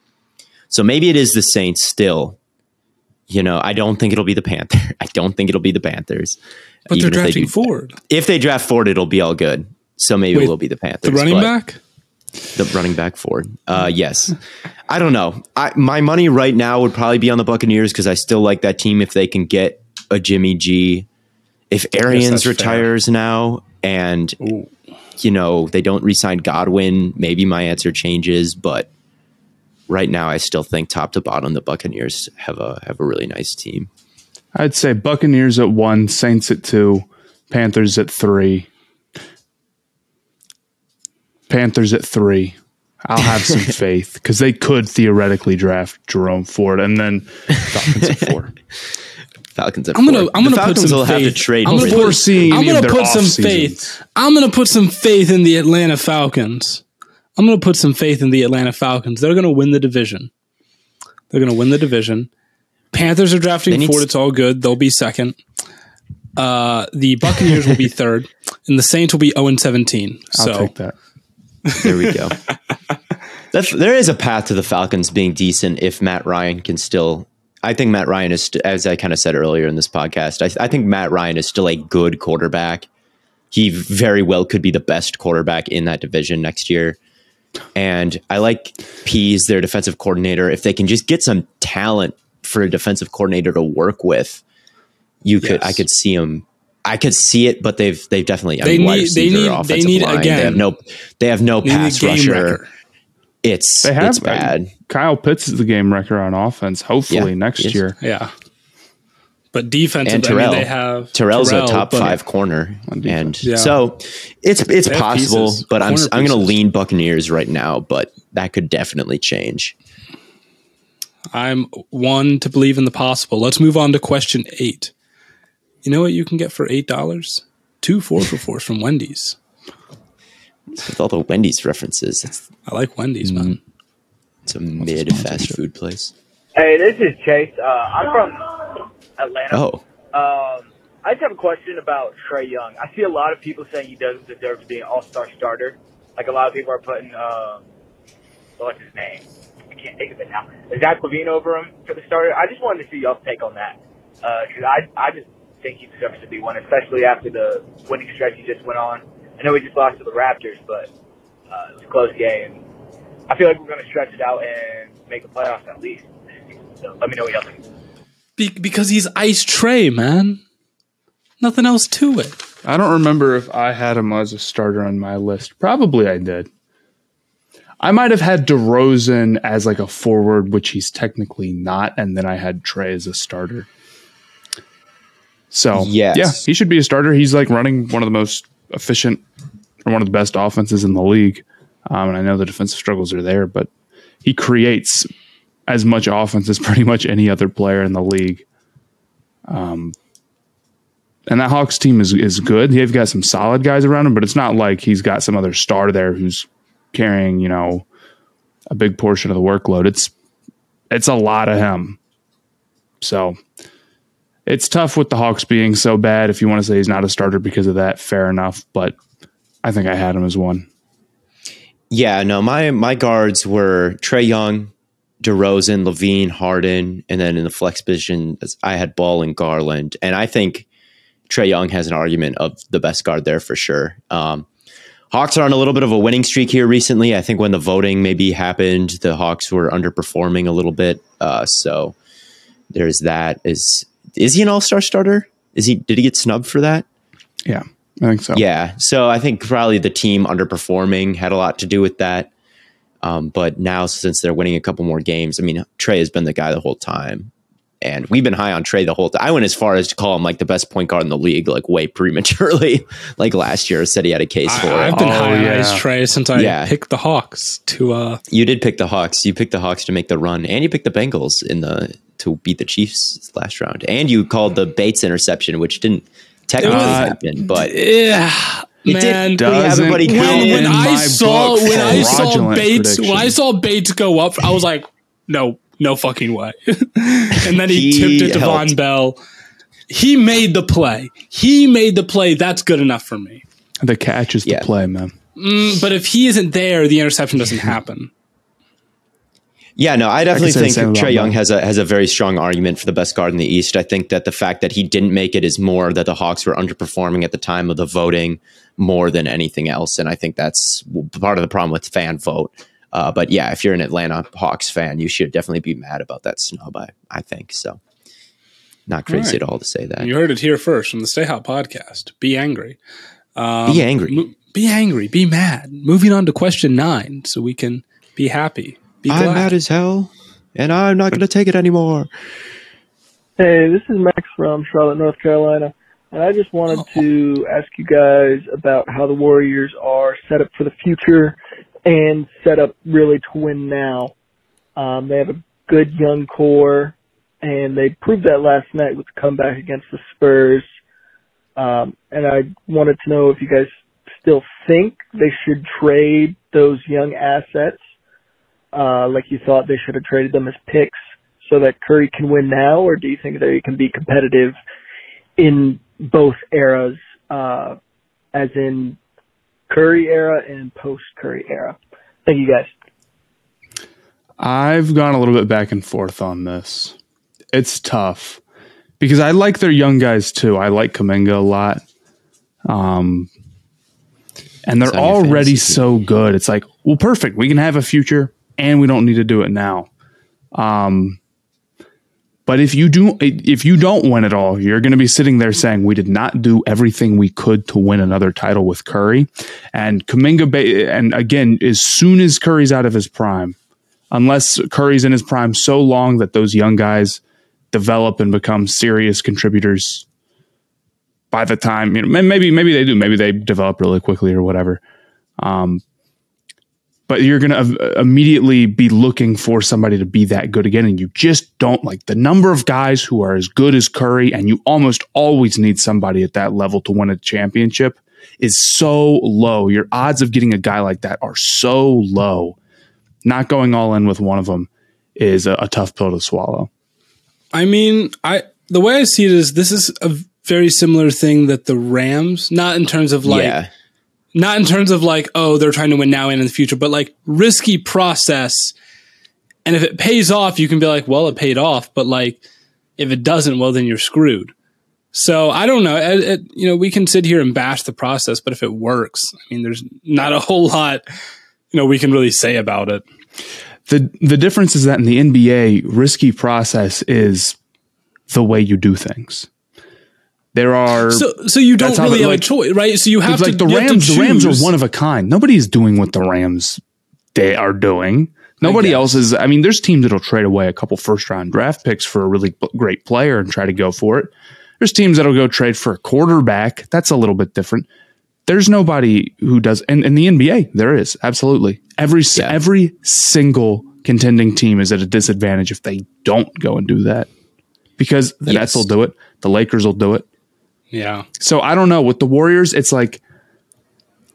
So maybe it is the Saints still. You know, I don't think it'll be the Panther. I don't think it'll be the Panthers. but they're even if they drafting do- Ford, If they draft Ford, it'll be all good. So maybe Wait, it will be the Panthers. the running back. the running back for. Uh, yes, I don't know. I, my money right now would probably be on the Buccaneers because I still like that team if they can get a Jimmy G. If Arians that's fair. retires now and you know they don't re-sign Godwin, maybe my answer changes. But right now, I still think top to bottom, the Buccaneers have a have a really nice team. I'd say Buccaneers at one, Saints at two, Panthers at three. Panthers at three. I'll have some faith because they could theoretically draft Jerome Ford and then Falcons at four. Falcons at I'm gonna four. I'm gonna put Falcons some will faith. have to trade. I'm gonna him. put, foreseeing I'm any gonna of their put some off-seasons. faith. I'm gonna put some faith in the Atlanta Falcons. I'm gonna put some faith in the Atlanta Falcons. They're gonna win the division. They're gonna win the division. Panthers are drafting Ford. s- It's all good. They'll be second. Uh, the Buccaneers will be third, and the Saints will be 0 and 17. I'll So take that. There we go. That's, there is a path to the Falcons being decent if Matt Ryan can still. I think Matt Ryan is, as I kind of said earlier in this podcast, I, I think Matt Ryan is still a good quarterback. He very well could be the best quarterback in that division next year. And I like Pees, their defensive coordinator. If they can just get some talent for a defensive coordinator to work with, you could. I could see them. I could see it, but they've they've definitely. I They mean, need- they need- they need, line, again, They have no. They have no they pass rusher. wrecker. It's They have it's bad. Kyle Pitts is the game wrecker on offense. Hopefully Yeah, next year. yeah. But defensive, And I mean, Terrell. they have Terrell's Terrell, a top five corner, and. Yeah. so it's it's They possible. pieces, but I'm corner I'm going to lean Buccaneers right now, but that could definitely change. I'm one to believe in the possible. Let's move on to question eight. You know what you can get for eight dollars? Two four for fours from Wendy's. With all the Wendy's references, it's, I like Wendy's, man. it's a mid fast food place. Hey, this is Chase. Uh, I'm from Atlanta. Oh, Um, I just have a question about Trae Young. I see a lot of people saying he doesn't deserve to be an All-Star starter. Like a lot of people are putting, um, what's his name? I can't think of it now. Zach LaVine over him for the starter. I just wanted to see y'all's take on that because I I just think he deserves to be one, especially after the winning stretch he just went on. I know he just lost to the Raptors, but uh, it was a close game. I feel like we're going to stretch it out and make the playoffs at least. So let me know what y'all think. Be- because he's Ice Trae, man. Nothing else to it. I don't remember if I had him as a starter on my list. Probably I did. I might have had DeRozan as like a forward, which he's technically not, and then I had Trae as a starter. So Yes. yeah, he should be a starter. He's like running one of the most efficient or one of the best offenses in the league. Um, and I know the defensive struggles are there, but he creates as much offense as pretty much any other player in the league. Um, and that Hawks team is is good. They've got some solid guys around him, but it's not like he's got some other star there who's carrying, you know, a big portion of the workload. It's it's a lot of him. So it's tough with the Hawks being so bad. If you want to say he's not a starter because of that, fair enough. But I think I had him as one. yeah. No, my my guards were Trae Young, DeRozan, LaVine, Harden, and then in the flex position, I had Ball and Garland, and I think Trae Young has an argument of the best guard there for sure. Um, Hawks are on a little bit of a winning streak here recently. I think when the voting maybe happened, the Hawks were underperforming a little bit. Uh, so there's that. Is is he an All Star starter? Is he? Did he get snubbed for that? Yeah, I think so. Yeah. So I think probably the team underperforming had a lot to do with that. Um, but now since they're winning a couple more games, I mean Trae has been the guy the whole time. And we've been high on Trae the whole time. I went as far as to call him like the best point guard in the league, like way prematurely. like last year, said he had a case for I, it. have been Oh, high on yeah. Ice Trae since I Yeah. picked the Hawks to uh You did pick the Hawks. You picked the Hawks to make the run, and you picked the Bengals in the to beat the Chiefs last round. And you called the Bates interception, which didn't technically Uh, happen, but yeah. It Man, did. We have everybody when, when I saw when I saw fraudulent Bates when I saw Bates go up, I was like, no, no fucking way. and then he, He tipped it to Vonn. Bell. He made the play. He made the play. That's good enough for me. The catch is Yeah. the play, man. Mm, but if he isn't there, the interception doesn't happen. Yeah, no, I definitely say the think same Trae Young has a has a very strong argument for the best guard in the East. I think that the fact that he didn't make it is more that the Hawks were underperforming at the time of the voting more than anything else, and I think that's part of the problem with fan vote. Uh, but yeah, if you're an Atlanta Hawks fan, you should definitely be mad about that snub. I, I think so. Not crazy right. at all to say that. You heard it here first from the Stay Hot podcast. Be angry. Um, Be angry. mo- be angry. Be mad. Moving on to question nine, so we can be happy. Be glad. I'm mad as hell, and I'm not going to take it anymore. Hey, this is Max from Charlotte, North Carolina, and I just wanted to ask you guys about how the Warriors are set up for the future and set up really to win now. Um, they have a good young core, and they proved that last night with the comeback against the Spurs. Um, and I wanted to know if you guys still think they should trade those young assets, uh, like you thought they should have traded them as picks so that Curry can win now, or do you think they can be competitive in both eras, uh, as in Curry era and post Curry era? Thank you guys. I've gone a little bit back and forth on this. It's tough because I like their young guys too. I like Kuminga a lot. Um, and they're It's on your already fantasy so good. It's like, well, perfect. We can have a future and we don't need to do it now. Um, but if you do, if you don't win it all, you're going to be sitting there saying we did not do everything we could to win another title with Curry and Kuminga. And again, as soon as Curry's out of his prime, unless Curry's in his prime so long that those young guys develop and become serious contributors by the time you know maybe maybe they do maybe they develop really quickly or whatever um but you're going to immediately be looking for somebody to be that good again and you just don't like the number of guys who are as good as Curry and you almost always need somebody at that level to win a championship is so low. Your odds of getting a guy like that are so low. Not going all in with one of them is a, a tough pill to swallow. I mean, I the way I see it is this is a very similar thing that the Rams, not in terms of like yeah, not in terms of like, oh, they're trying to win now and in the future, but like risky process. And if it pays off, you can be like, well, it paid off. But like, if it doesn't, well, then you're screwed. So I don't know. It, it- you know, we can sit here and bash the process, but if it works, I mean, there's not a whole lot, you know, we can really say about it. The the difference is that in the NBA, risky process is the way you do things. There are So, so you don't really have like- a choice, right? So you have to like the Rams. The Rams are one of a kind. Nobody's doing what the Rams they are doing. Nobody else is. I mean, there's teams that'll trade away a couple first round draft picks for a really great player and try to go for it. There's teams that'll go trade for a quarterback. That's a little bit different. There's nobody who does, and in the NBA, there is absolutely every s every single contending team is at a disadvantage if they don't go and do that because the Yes. Nets will do it, the Lakers will do it. Yeah. So I don't know with the Warriors. It's like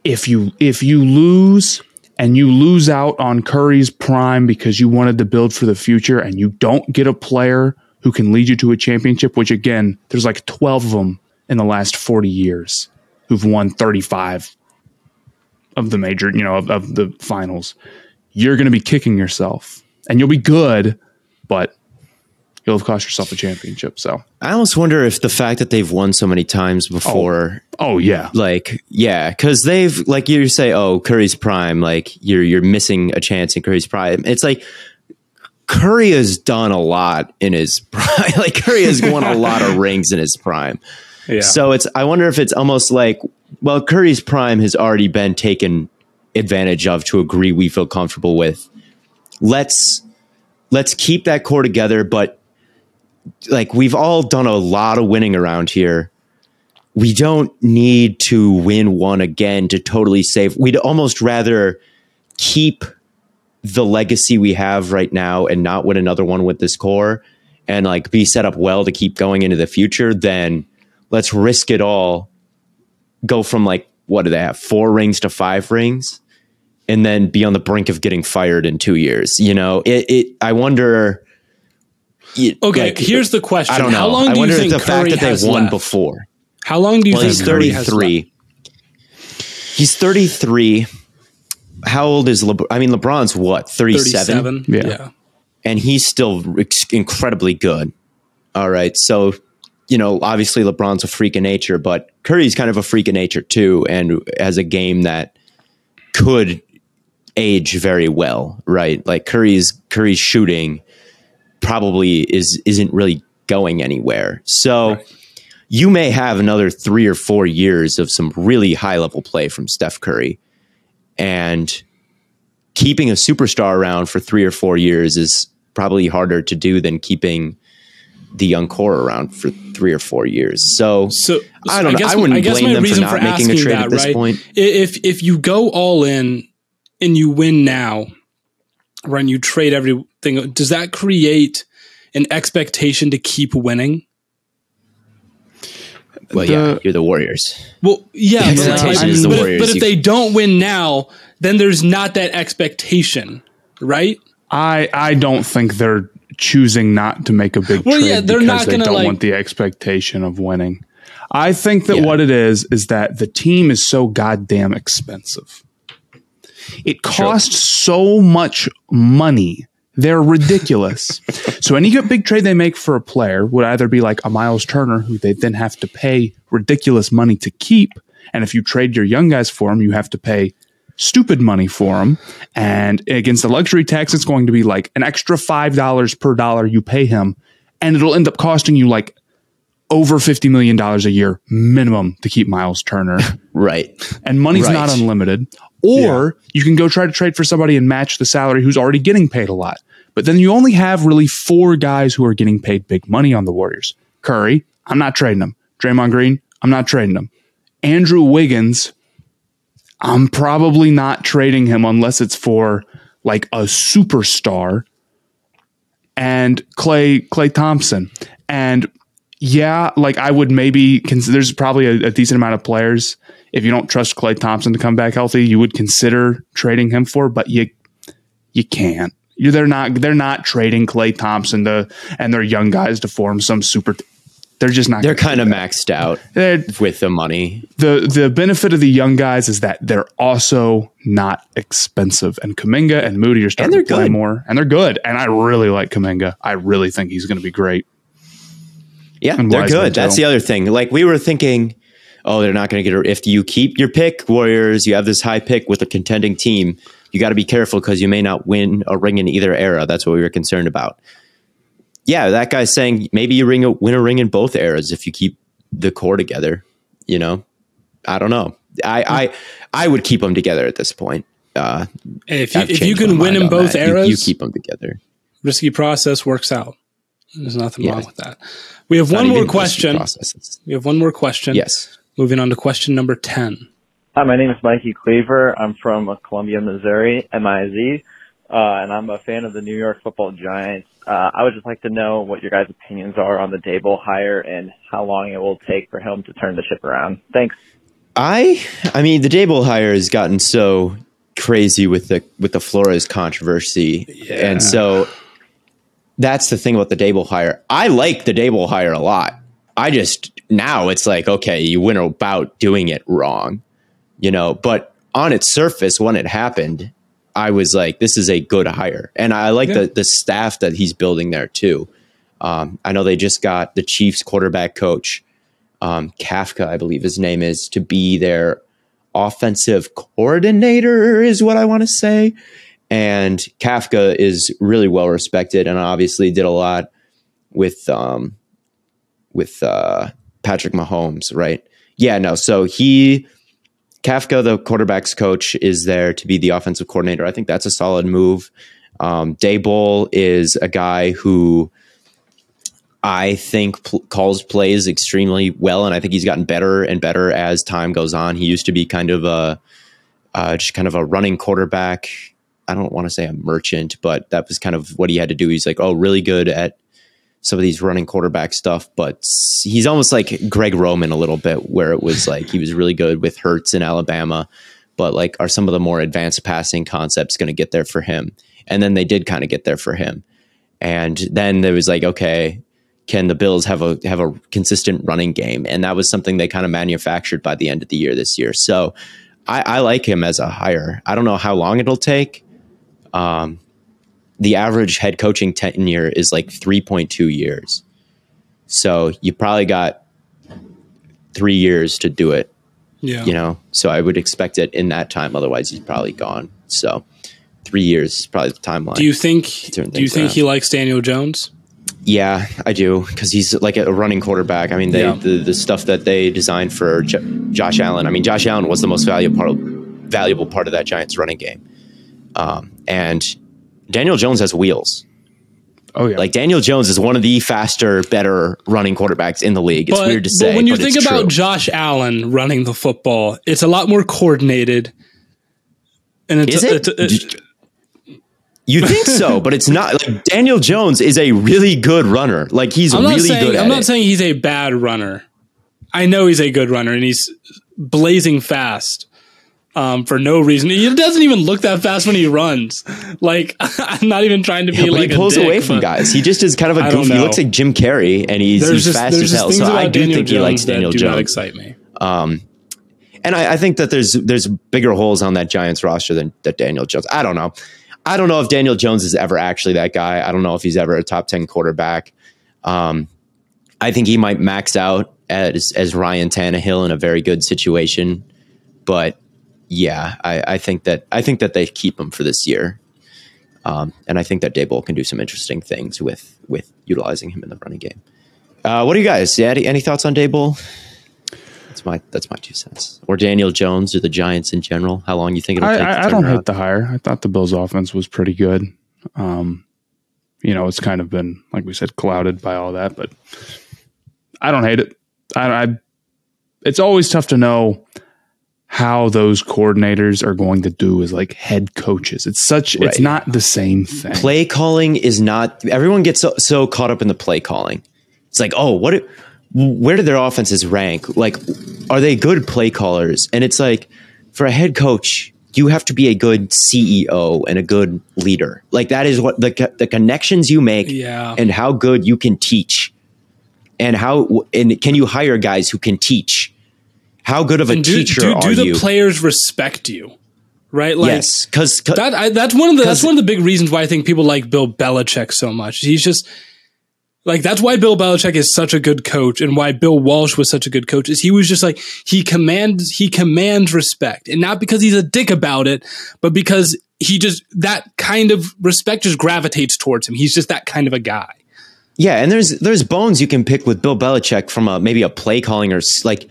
if you if you lose and you lose out on Curry's prime because you wanted to build for the future and you don't get a player who can lead you to a championship, which again, there's like 12 of them in the last 40 years who've won 35 of the major, you know, of, of the finals. You're going to be kicking yourself and you'll be good, but you'll have cost yourself a championship. So I almost wonder if the fact that they've won so many times oh. before. Oh, yeah. Like yeah, because they've like you say, oh Curry's prime, like you're you're missing a chance in Curry's prime. It's like Curry has done a lot in his prime. like Curry has won a lot of rings in his prime. Yeah. So it's I wonder if it's almost like well Curry's prime has already been taken advantage of to agree we feel comfortable with. Let's let's keep that core together, but like we've all done a lot of winning around here. We don't need to win one again to totally save. We'd almost rather keep the legacy we have right now and not win another one with this core and like be set up well to keep going into the future than let's risk it all go from like what do they have four rings to five rings and then be on the brink of getting fired in two years you know it, it i wonder it- Okay, like, here's the question. i don't know How long i do you think if the fact Curry that has they've won left? before How long do you well, think he's 33 he's 33 how old is lebron i mean lebron's what 37 37? Yeah. yeah. and he's still incredibly good. All right, so you know, obviously LeBron's a freak of nature, but Curry's kind of a freak of nature too, and has a game that could age very well, right? Like Curry's Curry's shooting probably is isn't really going anywhere. So right. you may have another 3 or 4 years of some really high level play from Steph Curry. And keeping a superstar around for 3 or 4 years is probably harder to do than keeping the young core around for three or four years. So, so, so I don't I guess, know. I wouldn't I blame my them reason for not for making a trade that, at this right? point. If if you go all in and you win now, when you trade everything, does that create an expectation to keep winning? Well, The- yeah, you're the Warriors. Well, yeah, The but, expectation like- is the but if- but if they don't win now, then there's not that expectation, right? I I don't think they're choosing not to make a big Well, trade yeah, they're because not they gonna, don't like- want the expectation of winning. I think that what it is is that the team is so goddamn expensive. It costs so much money. They're ridiculous. so any big trade they make for a player would either be like a Myles Turner, who they then have to pay ridiculous money to keep, and if you trade your young guys for him, you have to pay stupid money for them. And against the luxury tax, it's going to be like an extra five dollars per dollar you pay him, and it'll end up costing you like over fifty million dollars a year minimum to keep Myles Turner. right. And money's Right. not unlimited. Or you can go try to trade for somebody and match the salary who's already getting paid a lot. But then you only have really four guys who are getting paid big money on the Warriors. Curry, I'm not trading him. Draymond Green, I'm not trading him. Andrew Wiggins, I'm probably not trading him unless it's for like a superstar and Klay Klay Thompson. And yeah, like I would maybe consider there's probably a, a decent amount of players if you don't trust Klay Thompson to come back healthy, you would consider trading him for, but you you can't. You they're not they're not trading Klay Thompson to and their young guys to form some super. They're just not. They're kind of maxed out They're- with the money. the the benefit of the young guys is that they're also not expensive, and Kuminga and Moody are starting to play good. more, and they're good. And I really like Kuminga. I really think he's going to be great. Yeah, And they're good. That's the other thing. Like we were thinking, oh, they're not going to get. A, if you keep your pick, Warriors, you have this high pick with a contending team. You got to be careful because you may not win a ring in either era. That's what we were concerned about. Yeah, that guy's saying maybe you ring a, win a ring in both eras if you keep the core together. You know, I don't know. I I, I would keep them together at this point. Uh, If you, if you can win in both that. Eras, you, keep them together. risky process works out. There's nothing Yeah. wrong with that. We have one more question. We have one more question. Yes. Moving on to question number 10. Hi, my name is Mikey Cleaver. I'm from Columbia, Missouri, MIZ, uh, and I'm a fan of the New York Football Giants. Uh, I would just like to know what your guys' opinions are on the Daboll hire and how long it will take for him to turn the ship around. Thanks. I I mean the Daboll hire has gotten so crazy with the with the Flores controversy, and so that's the thing about the Daboll hire. I like the Daboll hire a lot. I just now it's like okay, you went about doing it wrong, you know. But on its surface, when it happened, I was like, this is a good hire, and I like Yeah. the the staff that he's building there too. Um, I know they just got the Chiefs quarterback coach um, Kafka, I believe his name is, to be their offensive coordinator, is what I want to say. And Kafka is really well respected, and obviously did a lot with um, with uh, Patrick Mahomes, right? Yeah, no. So he Kafka, the quarterbacks coach, is there to be the offensive coordinator. I think that's a solid move. Um, Daboll is a guy who I think pl- calls plays extremely well, and I think he's gotten better and better as time goes on. He used to be kind of a uh, just kind of a running quarterback. I don't want to say a merchant, but that was kind of what he had to do. He's like, oh, really good at some of these running quarterback stuff, but he's almost like Greg Roman a little bit, where it was like he was really good with Hurts in Alabama, but like are some of the more advanced passing concepts going to get there for him? And then they did kind of get there for him. And then there was like, okay, can the Bills have a have a consistent running game? And that was something they kind of manufactured by the end of the year this year. So I, I like him as a hire. I don't know how long it'll take. Um, the average head coaching tenure is like 3.2 years. So you probably got three years to do it. Yeah. You know, so I would expect it in that time. Otherwise, he's probably gone. So three years is probably the timeline. Do you think? Do you think around. he likes Daniel Jones? Yeah, I do because he's like a running quarterback. I mean, they, Yeah. the the stuff that they designed for J- Josh Allen. I mean, Josh Allen was the most valuable part of, valuable part of that Giants running game. Um, and Daniel Jones has wheels. Oh yeah, like Daniel Jones is one of the faster, better running quarterbacks in the league. It's but, weird to say, but when you but think it's about true. Josh Allen running the football, it's a lot more coordinated. And it's, Is it? it's- it's- You think so, but it's not. Like Daniel Jones is a really good runner. Like he's I'm not really saying good at I'm not it. saying he's a bad runner. I know he's a good runner and he's blazing fast. Um, for no reason, he doesn't even look that fast when he runs. Like I'm not even trying to be Yeah, like he a pulls dick, away from guys. He just is kind of a goofy. He looks like Jim Carrey, and he's, he's just- fast as hell. So I do Daniel think he likes Jones that Daniel Jones. not excite me. Um, and I, I think that there's there's bigger holes on that Giants roster than that Daniel Jones. I don't know. I don't know if Daniel Jones is ever actually that guy. I don't know if he's ever a top ten quarterback. Um, I think he might max out as as Ryan Tannehill in a very good situation, but yeah, I, I think that I think that they keep him for this year, um, and I think that Daboll can do some interesting things with with utilizing him in the running game. Uh, what do you guys? Yeah, any, any thoughts on Daboll? That's my that's my two cents. Or Daniel Jones or the Giants in general. How long you think it'll I, take? to I, I don't around? hate the hire. I thought the Bills' offense was pretty good. Um, you know, it's kind of been like we said, clouded by all that, but I don't hate it. I, I it's always tough to know how those coordinators are going to do as like head coaches. It's such it's not the same thing. play calling is not everyone gets so, so caught up in the play calling. It's like oh what where do their offenses rank? Like are they good play callers? And it's like for a head coach you have to be a good ceo and a good leader. Like that is what the, the connections you make Yeah. and how good you can teach. And how and can you hire guys who can teach how good of a do, teacher do, are do the you players respect you? Right? Like yes because that I, that's one of the that's one of the big reasons why I think people like Bill Belichick so much. He's just like that's why Bill Belichick is such a good coach and why Bill Walsh was such a good coach is he was just like he commands he commands respect and not because he's a dick about it but because he just that kind of respect just gravitates towards him. He's just that kind of a guy. Yeah, and there's there's bones you can pick with Bill Belichick from a maybe a play calling or like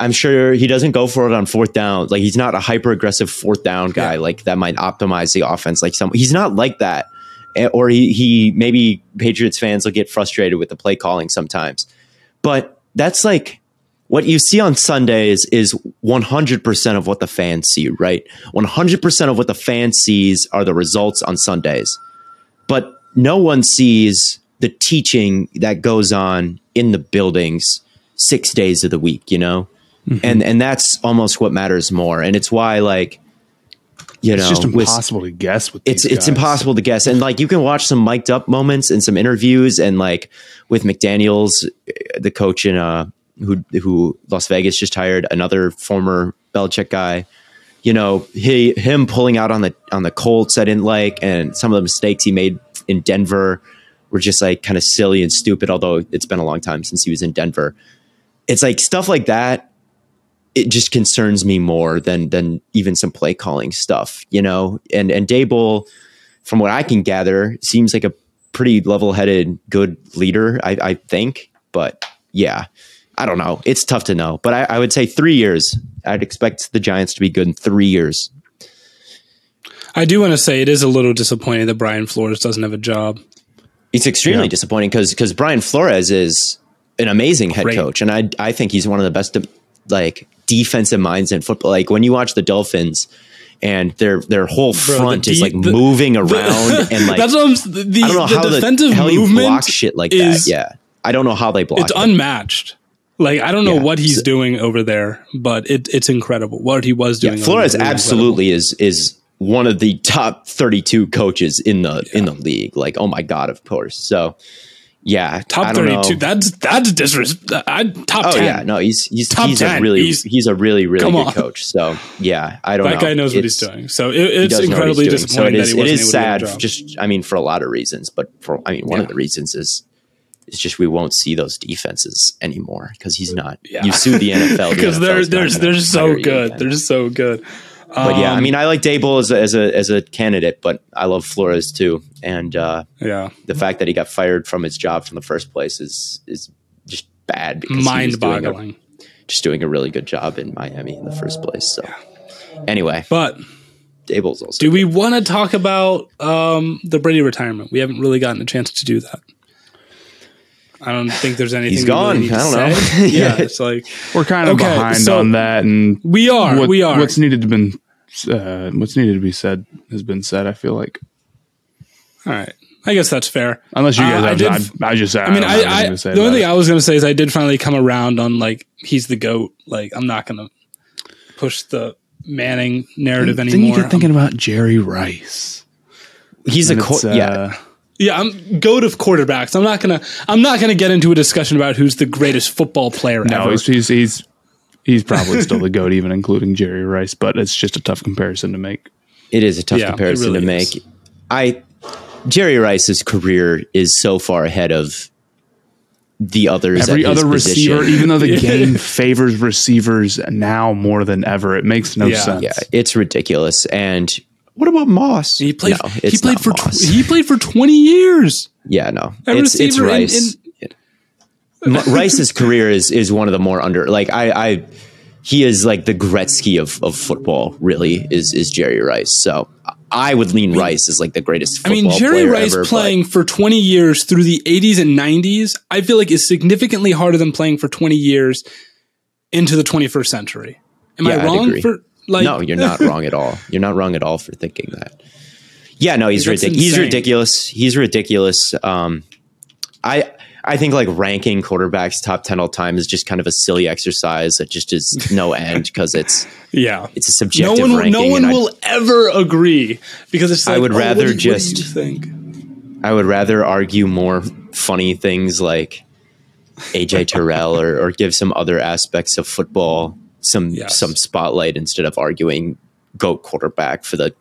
I'm sure he doesn't go for it on fourth down. Like he's not a hyper aggressive fourth down guy like that might optimize the offense like some he's not like that. Or he he maybe Patriots fans will get frustrated with the play calling sometimes. But that's like what you see on Sundays is 100% of what the fans see, right? 100% of what the fan sees are the results on Sundays but no one sees the teaching that goes on in the buildings six days of the week you know Mm-hmm. and and that's almost what matters more and it's why like you know it's just with- impossible to guess with it's it's guys. impossible to guess and like you can watch some mic'd up moments and some interviews and like with mcdaniels the coach in uh who who las vegas just hired another former Belichick guy you know he him pulling out on the on the colts i didn't like and some of the mistakes he made in denver were just like kind of silly and stupid although it's been a long time since he was in denver it's like stuff like that it just concerns me more than than even some play calling stuff, you know. And and Daboll, from what I can gather, seems like a pretty level headed, good leader. I, I think, but yeah, I don't know. It's tough to know. But I, I would say three years. I'd expect the Giants to be good in three years. I do want to say it is a little disappointing that Brian Flores doesn't have a job. It's extremely Yeah. disappointing because because Brian Flores is an amazing head Great. coach, and I I think he's one of the best like defensive minds in football. Like when you watch the Dolphins. And their their whole the front is de- like the- moving the- around and like That's what I'm the- I don't know the how defensive the hell you movement block shit like is- that. Yeah, I don't know how they block. it's it. unmatched. Like I don't know Yeah. what he's So- doing over there, but it, it's incredible what he was doing. over Flores absolutely is is one of the top thirty two coaches in the in the league. Like oh my god, of course. So Yeah, Top know. thirty-two. That's that's disrespect. I top oh, ten. yeah, no, he's he's Top he's 10. a really He's- he's, a really really good on. coach. So yeah, I don't know. that know. guy knows what he's doing. So it, it's does know what he's incredibly disappointing So it is, that he wasn't is sad. Just I mean, for a lot of reasons, but for I mean, one of the reasons is it's just we won't see those defenses anymore because he's not. Yeah. You sue the NFL because they're they're they're so good. They're so good. But yeah, I Um, mean, I like Daboll as a, as a as a candidate, but I love Flores too. And uh, yeah, the fact that he got fired from his job from the first place is is just bad because he was doing a- mind-boggling. just doing a really good job in Miami in the first place. So anyway, but Daboll's also Do we want to talk about um, the Brady retirement? We haven't really gotten a chance to do that. I don't think there's anything. He's we really gone. need I don't know. yeah, it's like We're kind of Okay, behind so- on that, and We are, we are. What's needed to been uh, what's needed to be said has been said. I feel like, all right. I guess that's fair. unless you Uh, guys, I have, did- I, I just, I mean, don't I, have anything I the only thing it. I was gonna say is I did finally come around on like he's the goat. Like I'm not gonna push the Manning narrative then anymore. you get thinking about Jerry Rice. He's And a co- uh, yeah. Yeah, I'm goat of quarterbacks. I'm not gonna I'm not gonna get into a discussion about who's the greatest football player No, ever. he's, he's he's he's probably still the goat, even including Jerry Rice. But it's just a tough comparison to make. It is a tough Yeah, comparison really to is. make. I Jerry Rice's career is so far ahead of the others. Every at his other receiver, position. even though the game favors receivers now more than ever, it makes no Yeah. sense. yeah, it's ridiculous. And what about Moss? he played No, he played not for tw- he played for 20 years. yeah, no, A it's it's receiver in- Rice. Rice's career is is one of the more under like I I he is like the Gretzky of of football. Really is is Jerry Rice. So I would lean Rice as like the greatest. I mean, Jerry Rice ever, playing for 20 years through the 80s and 90s, I feel like is significantly harder than playing for 20 years into the 21st century. Am Yeah, I wrong for like no, you're not wrong at all. You're not wrong at all for thinking that. Yeah, no, he's ridiculous. He's ridiculous. He's ridiculous. Um, I I think like ranking quarterbacks top ten all time is just kind of a silly exercise that just is no end because it's Yeah. it's a No subjective one, ranking. no one and I- will ever agree because it's. Like, I would oh, what rather what just- you think. I would rather argue more funny things like AJ Terrell or, or give some other aspects of football some Yes. some spotlight instead of arguing goat quarterback for the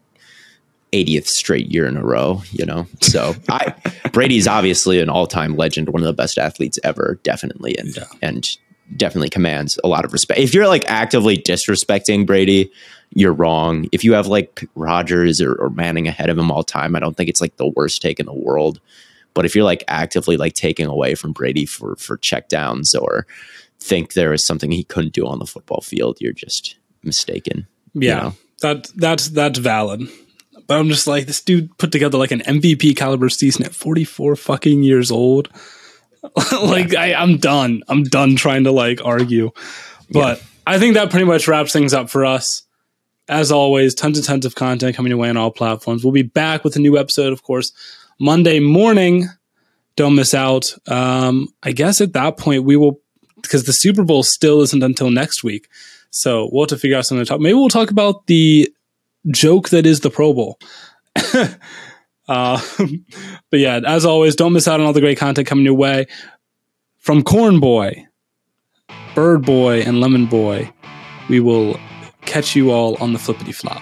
80th straight year in a row, you know. So I Brady's obviously an all-time legend, one of the best athletes ever, definitely and Yeah. and definitely commands a lot of respect. If you're like actively disrespecting Brady, you're wrong. If you have like Rodgers or, or Manning ahead of him all time, I don't think it's like the worst take in the world. But if you're like actively like taking away from Brady for for checkdowns or think there is something he couldn't do on the football field, you're just mistaken. you Yeah, know? that that's that's valid. But I'm just like this dude put together like an MVP caliber season at 44 fucking years old. like I, I'm done. I'm done trying to like argue. But I think that pretty much wraps things up for us. As always, tons and tons of content coming your way on all platforms. We'll be back with a new episode, of course, Monday morning. Don't miss out. Um, I guess at that point we will because the Super Bowl still isn't until next week. So we'll have to figure out something to talk. Maybe we'll talk about the joke that is the Pro Bowl. uh, but yeah, as always, don't miss out on all the great content coming your way from Corn Boy, Bird Boy, and Lemon Boy. We will catch you all on the flippity flop.